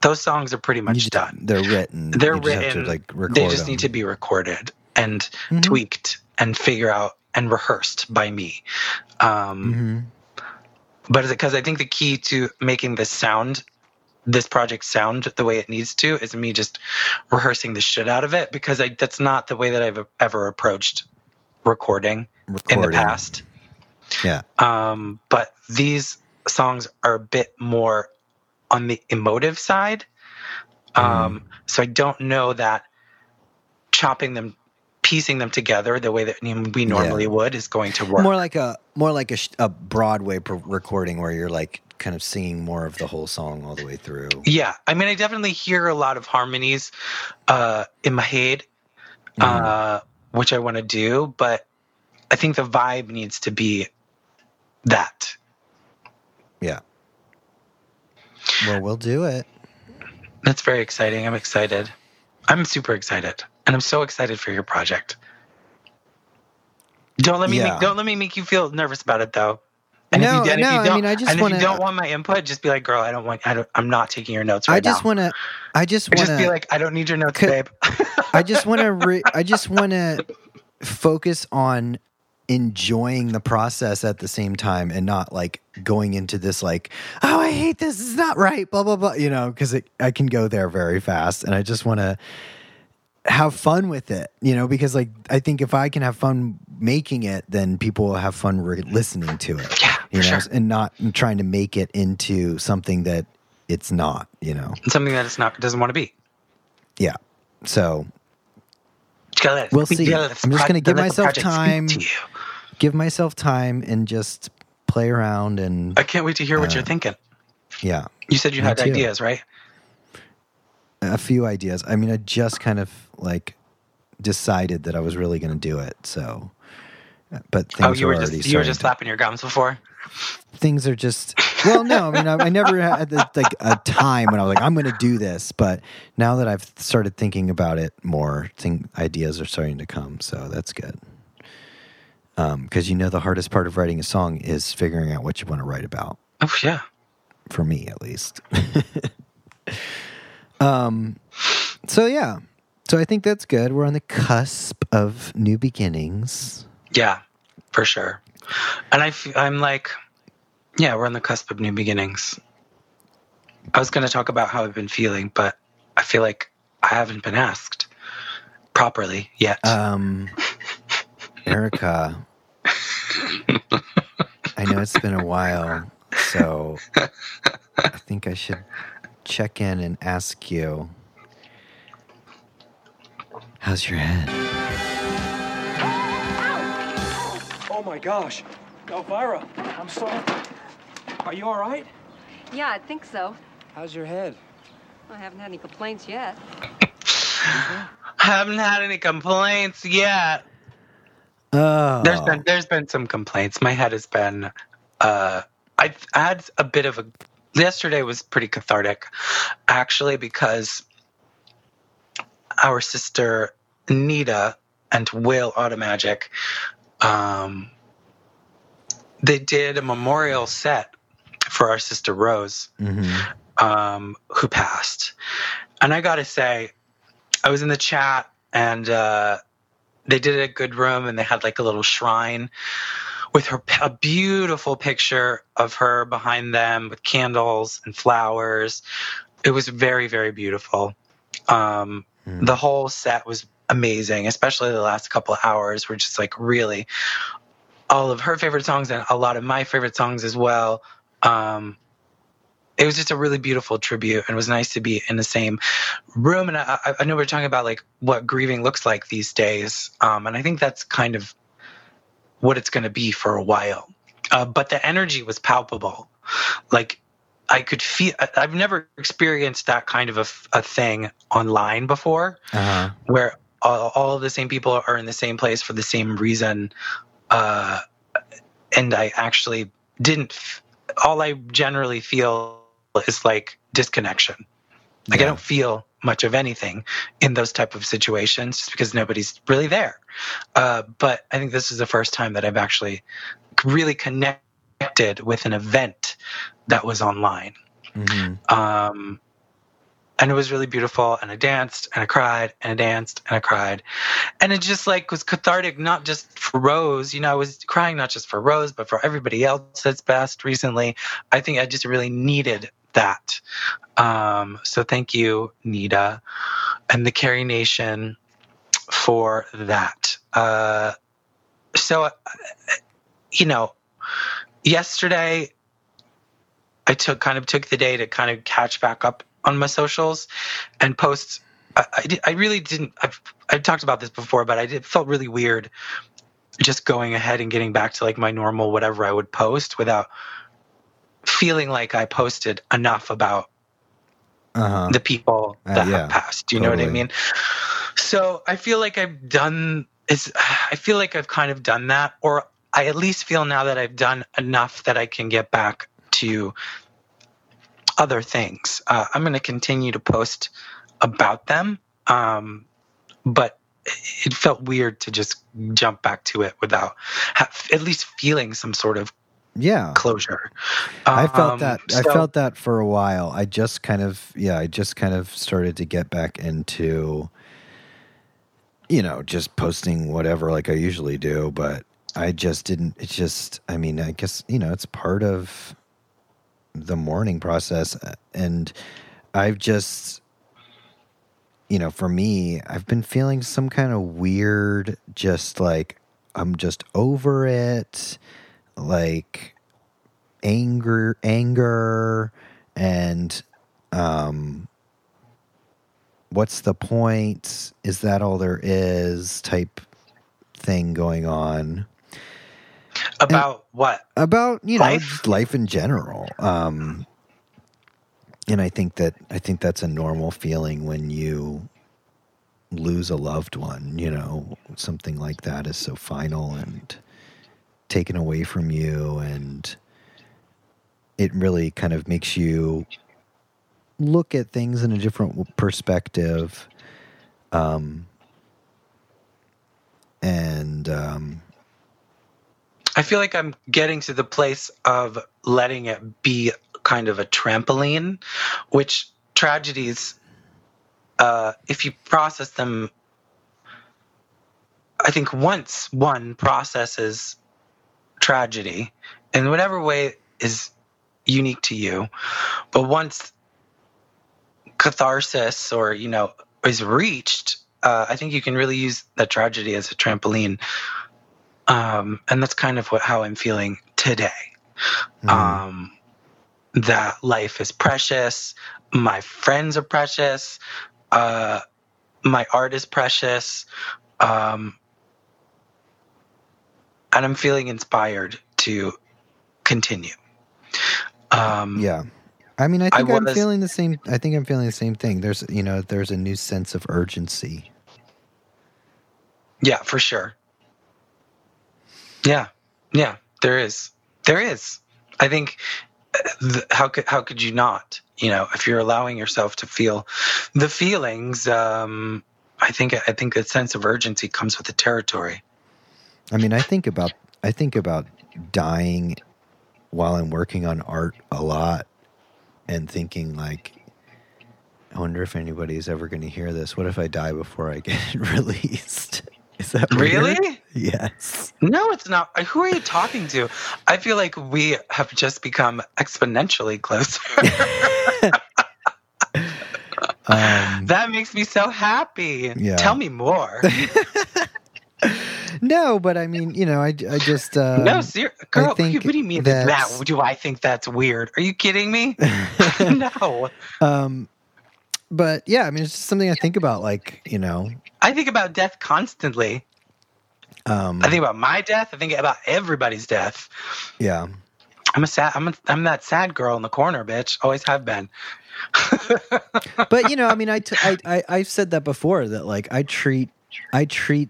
Those songs are pretty much just- done. They're written. They're You just have written. like They just them. need to be recorded and Mhm. tweaked and figure out and rehearsed by me. Um, Mhm. But because I think the key to making this sound, this project sound the way it needs to, is me just rehearsing the shit out of it because I, that's not the way that I've ever approached recording in the past. Yeah. Um, but these songs are a bit more on the emotive side. Mm-hmm. Um, so I don't know that chopping them, piecing them together the way that we normally would is going to work. More like a more like a, a Broadway pro- recording where you're like kind of singing more of the whole song all the way through. Yeah, I mean, I definitely hear a lot of harmonies uh, in my head, Mhm. uh, which I want to do, but I think the vibe needs to be that. yeah. Well, we'll do it. That's very exciting. I'm excited. I'm super excited, and I'm so excited for your project. Don't let me Yeah. make, don't let me make you feel nervous about it though. And No, if you, and no, if you I don't, mean, I just and wanna- you don't want my input, just be like, "Girl, I don't want. I don't, I'm not taking your notes right now. I just now." want to. I just want just be like, "I don't need your notes, Could- babe." I just want to. Re- I just want to focus on enjoying the process at the same time and not like going into this like, oh, I hate this. it's not right. Blah blah blah. You know, because I can go there very fast, and I just want to have fun with it, you know, because like I think if I can have fun making it, then people will have fun re- listening to it. Yeah, you know, sure. and not trying to make it into something that it's not, you know. Something that it's not doesn't want to be. Yeah. So You gotta let it- We'll see. gotta let this I'm just gonna give myself time. give myself time and just play around and I can't wait to hear what Uh, you're thinking. yeah, You said you had too. ideas, right? a few ideas. I mean, I just kind of like decided that I was really going to do it. So, but things oh, you were already just you were just to- slapping your gums before. Things are just well no i mean i, I never had the, like a time when i was like i'm going to do this but now that i've started thinking about it more think ideas are starting to come so that's good. Because you know the hardest part of writing a song is figuring out what you want to write about. Oh yeah. for me at least. *laughs* Um so yeah. So i think that's good. We're on the cusp of new beginnings. Yeah, for sure. And I f- I'm like, yeah, we're on the cusp of new beginnings. I was going to talk about how I've been feeling, but I feel like I haven't been asked properly yet. Um, *laughs* Erica, I know it's been a while, so I think I should check in and ask you how's your head? Oh my gosh. Elvira, I'm sorry. Are you all right? Yeah, I think so. How's your head? I haven't had any complaints yet. I haven't had any complaints yet. Oh, There's been there's been some complaints. My head has been. Uh, I I had a bit of a. Yesterday was pretty cathartic, actually, because our sister Nita and Will Automagic, um, they did a memorial set for our sister Rose mhm. um, who passed. And I got to say, I was in the chat and uh, they did a good room and they had like a little shrine with her a beautiful picture of her behind them with candles and flowers. It was very very beautiful. Um, Mm. The whole set was amazing, especially the last couple of hours were just like really all of her favorite songs and a lot of my favorite songs as well. Um, it was just a really beautiful tribute and it was nice to be in the same room and i, I- know we're talking about like what grieving looks like these days um, and i think that's kind of what it's going to be for a while uh, but the energy was palpable like i could feel i've never experienced that kind of a thing online before Uh-huh. where all, all of the same people are in the same place for the same reason. Uh, and i actually didn't f- all i generally feel is like disconnection. Like i don't feel much of anything in those type of situations just because nobody's really there. Uh, but i think this is the first time that i've actually really connected with an event that was online. Mhm. um, and it was really beautiful and i danced and i cried and i danced and i cried. And it just like was cathartic not just for rose. You know i was crying not just for rose but for everybody else that's passed recently. I think i just really needed that. Um, so thank you nita and the Carry Nation for that. Uh, so uh, you know yesterday I took kind of took the day to kind of catch back up on my socials and post. I, I, I really didn't. I've I've talked about this before, but I did felt really weird just going ahead and getting back to like my normal whatever I would post without feeling like I posted enough about Uh-huh. the people Uh, that yeah, have passed. Do you know what I mean? So I feel like I've done. is I feel like I've kind of done that, or I at least feel now that I've done enough that I can get back to other things. Uh, I'm going to continue to post about them, um, but it felt weird to just jump back to it without ha- at least feeling some sort of yeah. closure. I felt Um, that. I felt that for a while. I just kind of, yeah, I just kind of started to get back into, you know, just posting whatever like I usually do. But I just didn't. It's just, I mean, I guess you know, it's part of the mourning process, and I've just, you know, for me, I've been feeling some kind of weird, just like I'm just over it, like anger, anger, and um, what's the point? Is that all there is? Type thing going on About what? about you know Life? life in general um and i think that i think that's a normal feeling when you lose a loved one you know something like that is so final and taken away from you and it really kind of makes you look at things in a different perspective um and um I feel like I'm getting to the place of letting it be kind of a trampoline, which tragedies, uh, if you process them, I think once one processes tragedy in whatever way is unique to you, but once catharsis or, you know, is reached, uh, I think you can really use that tragedy as a trampoline um, and that's kind of what how I'm feeling today. mm, Um, that life is precious, my friends are precious, uh, my art is precious, um, and I'm feeling inspired to continue. Um, Yeah. I mean, I I think I'm feeling the same. I think I'm feeling the same thing. There's, you know, there's a new sense of urgency. Yeah, for sure. Yeah, yeah, there is. There is. I think uh, th- how could how could you not? You know, if you're allowing yourself to feel the feelings, um, I think I think a sense of urgency comes with the territory. I mean, I think about, I think about dying while I'm working on art a lot, and thinking like, I wonder if anybody's ever going to hear this. What if I die before I get *laughs* released? Is that weird? Really? Yes. No, it's not. Who are you talking to? I feel like we have just become exponentially closer. *laughs* Um, that makes me so happy. Yeah. Tell me more. *laughs* no, but I mean, you know, I, I just uh, no, ser- girl. What do you mean? That, do I think that's weird? Are you kidding me? *laughs* no. um, but yeah, I mean, it's just something I think about. Like, you know, I think about death constantly. um, I think about my death. I think about everybody's death. yeah. I'm a sad. I'm a, I'm that sad girl in the corner, bitch. Always have been. *laughs* but you know, I mean, I, t- I, I, I've said that before that like I treat, I treat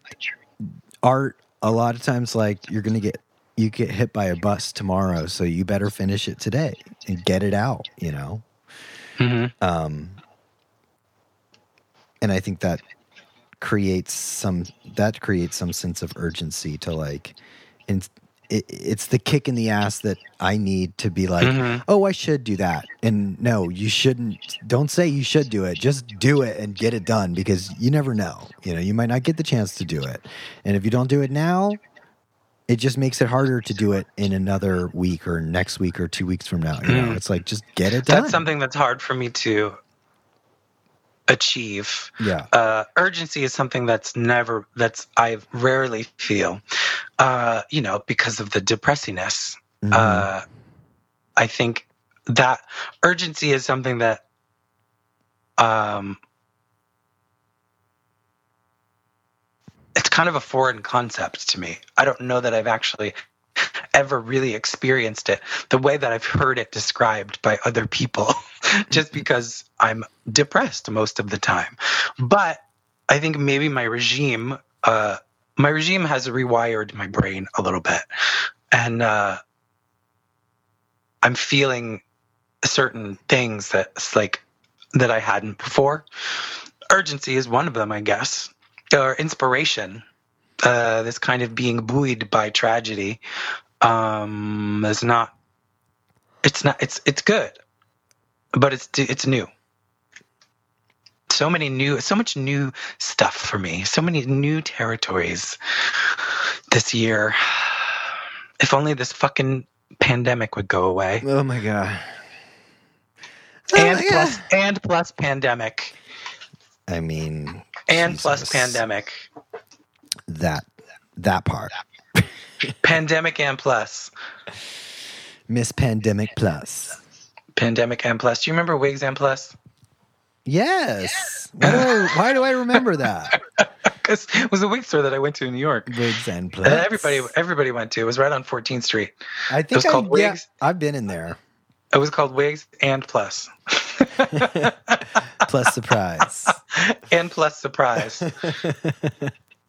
art a lot of times like you're gonna get, you get hit by a bus tomorrow, so you better finish it today and get it out. You know, Mhm. um, and I think that creates some that creates some sense of urgency to like, and it, it's the kick in the ass that I need to be like, Mhm. oh, I should do that. And no, you shouldn't. Don't say you should do it. Just do it and get it done because you never know. You know, you might not get the chance to do it. And if you don't do it now, it just makes it harder to do it in another week or next week or two weeks from now. You know, Mm. it's like just get it done. That's something that's hard for me to achieve. Yeah. uh, urgency is something that's never that's I rarely feel, uh, you know, because of the depressiness. Mhm. Uh, I think that urgency is something that um, it's kind of a foreign concept to me. I don't know that I've actually ever really experienced it the way that I've heard it described by other people, *laughs* just because I'm depressed most of the time. But I think maybe my regime, uh, my regime has rewired my brain a little bit, and uh, I'm feeling certain things that's like that I hadn't before. Urgency is one of them, I guess, or inspiration. Uh, this kind of being buoyed by tragedy um, is not. It's not. It's it's good, but it's it's new. So many new, so much new stuff for me. So many new territories this year. If only this fucking pandemic would go away. Oh my god. And Oh, yeah. plus, and plus pandemic. I mean, and plus pandemic. that that part. Pandemic and plus. Miss Pandemic Plus. Pandemic and plus. Do you remember Wigs and plus? Yes. Why do I, why do I remember that? *laughs* Because it was a wig store that I went to in New York. Wigs and uh, Plus. That everybody everybody went to. It was right on 14th Street. I was think I, called yeah, Wigs. I've been in there. It was called Wigs and Plus. *laughs* Plus surprise. *laughs* and plus surprise.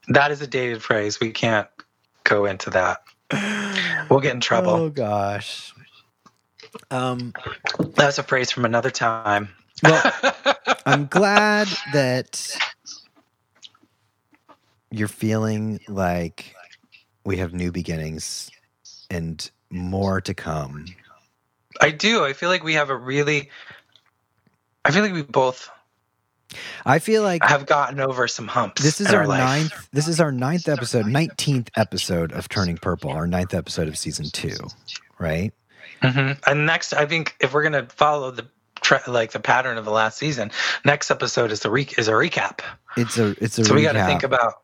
that is a dated phrase. We can't go into that. We'll get in trouble. Oh gosh. Um. That's a phrase from another time. Well, *laughs* I'm glad that you're feeling like we have new beginnings and more to come. I do. I feel like we have a really. I feel like we both I feel like I've gotten over some humps. this is our, our ninth. This is our ninth episode, nineteenth episode of Turning Purple. Our ninth episode of season two, right? hmm And next, I think if we're gonna follow the like the pattern of the last season, next episode is the re- is a recap. It's a it's a so we got to think about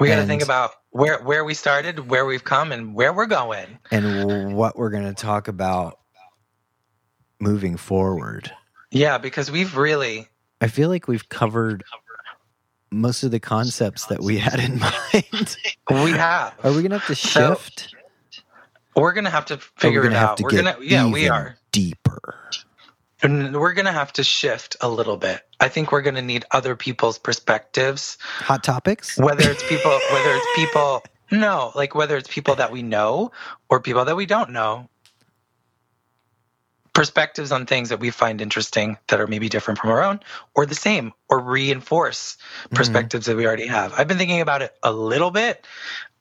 we got to think about where where we started, where we've come, and where we're going. and what we're going to talk about moving forward. Yeah, because we've really I feel like we've covered most of the concepts that we had in mind. *laughs* we have. Are we gonna have to So, shift? We're gonna have to figure it out. to We're gonna yeah, we are. deeper. And we're gonna have to shift a little bit. I think we're gonna need other people's perspectives Hot topics. whether it's *laughs* people whether it's people no like whether it's people that we know or people that we don't know perspectives on things that we find interesting that are maybe different from our own or the same or reinforce Mm-hmm. perspectives that we already have i've been thinking about it a little bit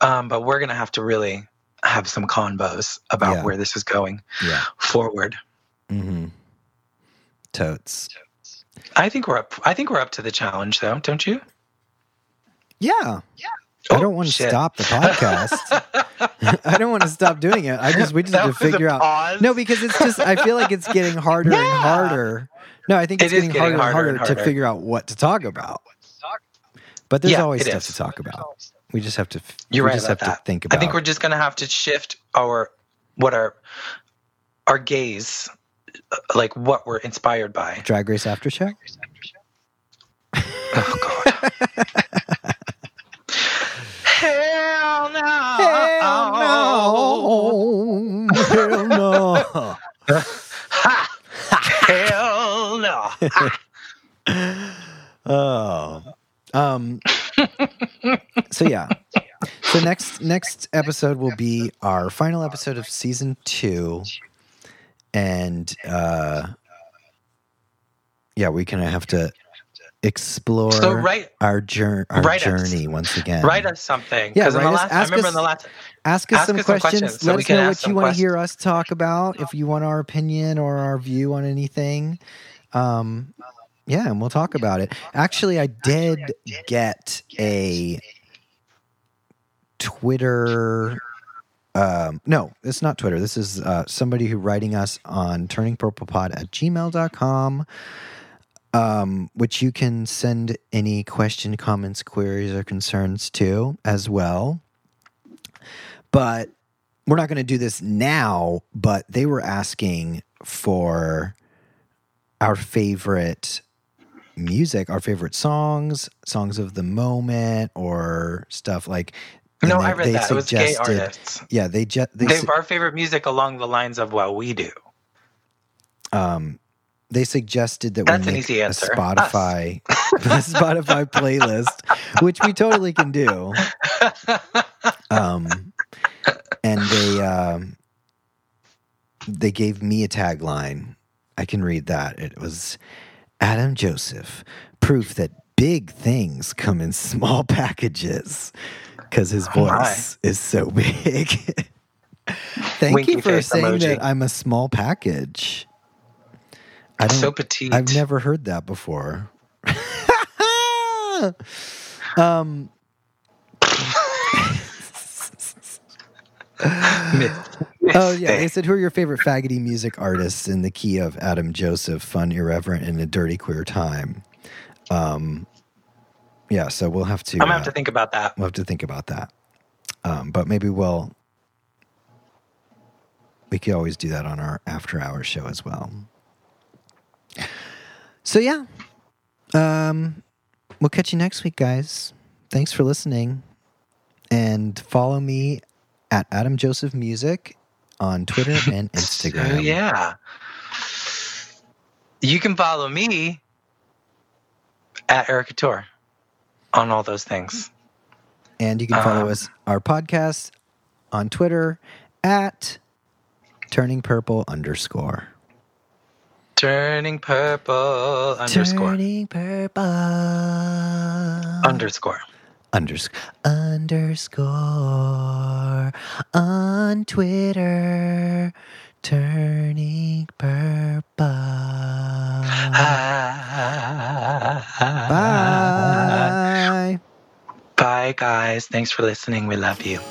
um, but we're going to have to really have some convos about Yeah. where this is going Yeah. forward Mm-hmm. Totes. i think we're up i think we're up to the challenge though don't you Yeah. Yeah. I Oh, don't want to shit. stop the podcast. *laughs* *laughs* I don't want to stop doing it. I just we just That have to figure out. pause. No, because it's just I feel like it's getting harder and harder. No, I think it's It getting, getting harder, harder and and harder, to figure out what to talk about. But there's Yeah, always stuff is. to talk about. We just have to. You're we right just about have that. to think about. I think we're just going to have to shift our what our our gaze, uh, like what we're inspired by. Drag Race After Show. Oh God! *laughs* Hell no! Hell no! Hell no! Hell no! *laughs* Oh. Um so yeah. So next next episode will be our final episode of season 2 and uh yeah, we kind of have to explore So write our journey our write us. journey once again. write us something Yeah, because in the write us- last, I ask remember us- in the last. Ask us Ask some us questions. questions so Let us know what you want to hear us talk about. If you want our opinion or our view on anything, um, yeah, and we'll talk about it. Actually, I did get a Twitter. Um, no, it's not Twitter. This is uh, somebody who writing us on turningpurplepod at gmail.com, um, which you can send any question, comments, queries, or concerns to as well but we're not going to do this now but they were asking for our favorite music our favorite songs songs of the moment or stuff like No, they- I read that. It was gay artists. yeah they just they, They su- our favorite music along the lines of what we do. um they suggested that That's we make a answer. Spotify a Spotify *laughs* playlist, which we totally can do. Um, and they um, they gave me a tagline. I can read that. It was Adam Joseph, proof that big things come in small *laughs* packages, because his Oh voice is so big. *laughs* Thank Winky you for saying emoji. that I'm a small package. I don't. so petite. I've never heard that before. *laughs* um. *laughs* Oh yeah, they said who are your favorite faggoty music artists in the key of Adam Joseph, fun, irreverent, and a dirty queer time. Um, yeah, so we'll have to. I'm gonna have uh, to think about that. We'll have to think about that. Um, but maybe we'll. We could always do that on our after hours show as well. So yeah, um, we'll catch you next week, guys. Thanks for listening, and follow me at Adam Joseph Music on Twitter *laughs* and Instagram. So, yeah. You can follow me at Erickatoure on all those things. And you can follow Um, us, our podcast, on Twitter at Turning Purple underscore. Turning purple underscore. Turning Purple Underscore. underscore underscore on Twitter. Turning Purple. Ah. Bye. Bye, guys. Thanks for listening. We love you.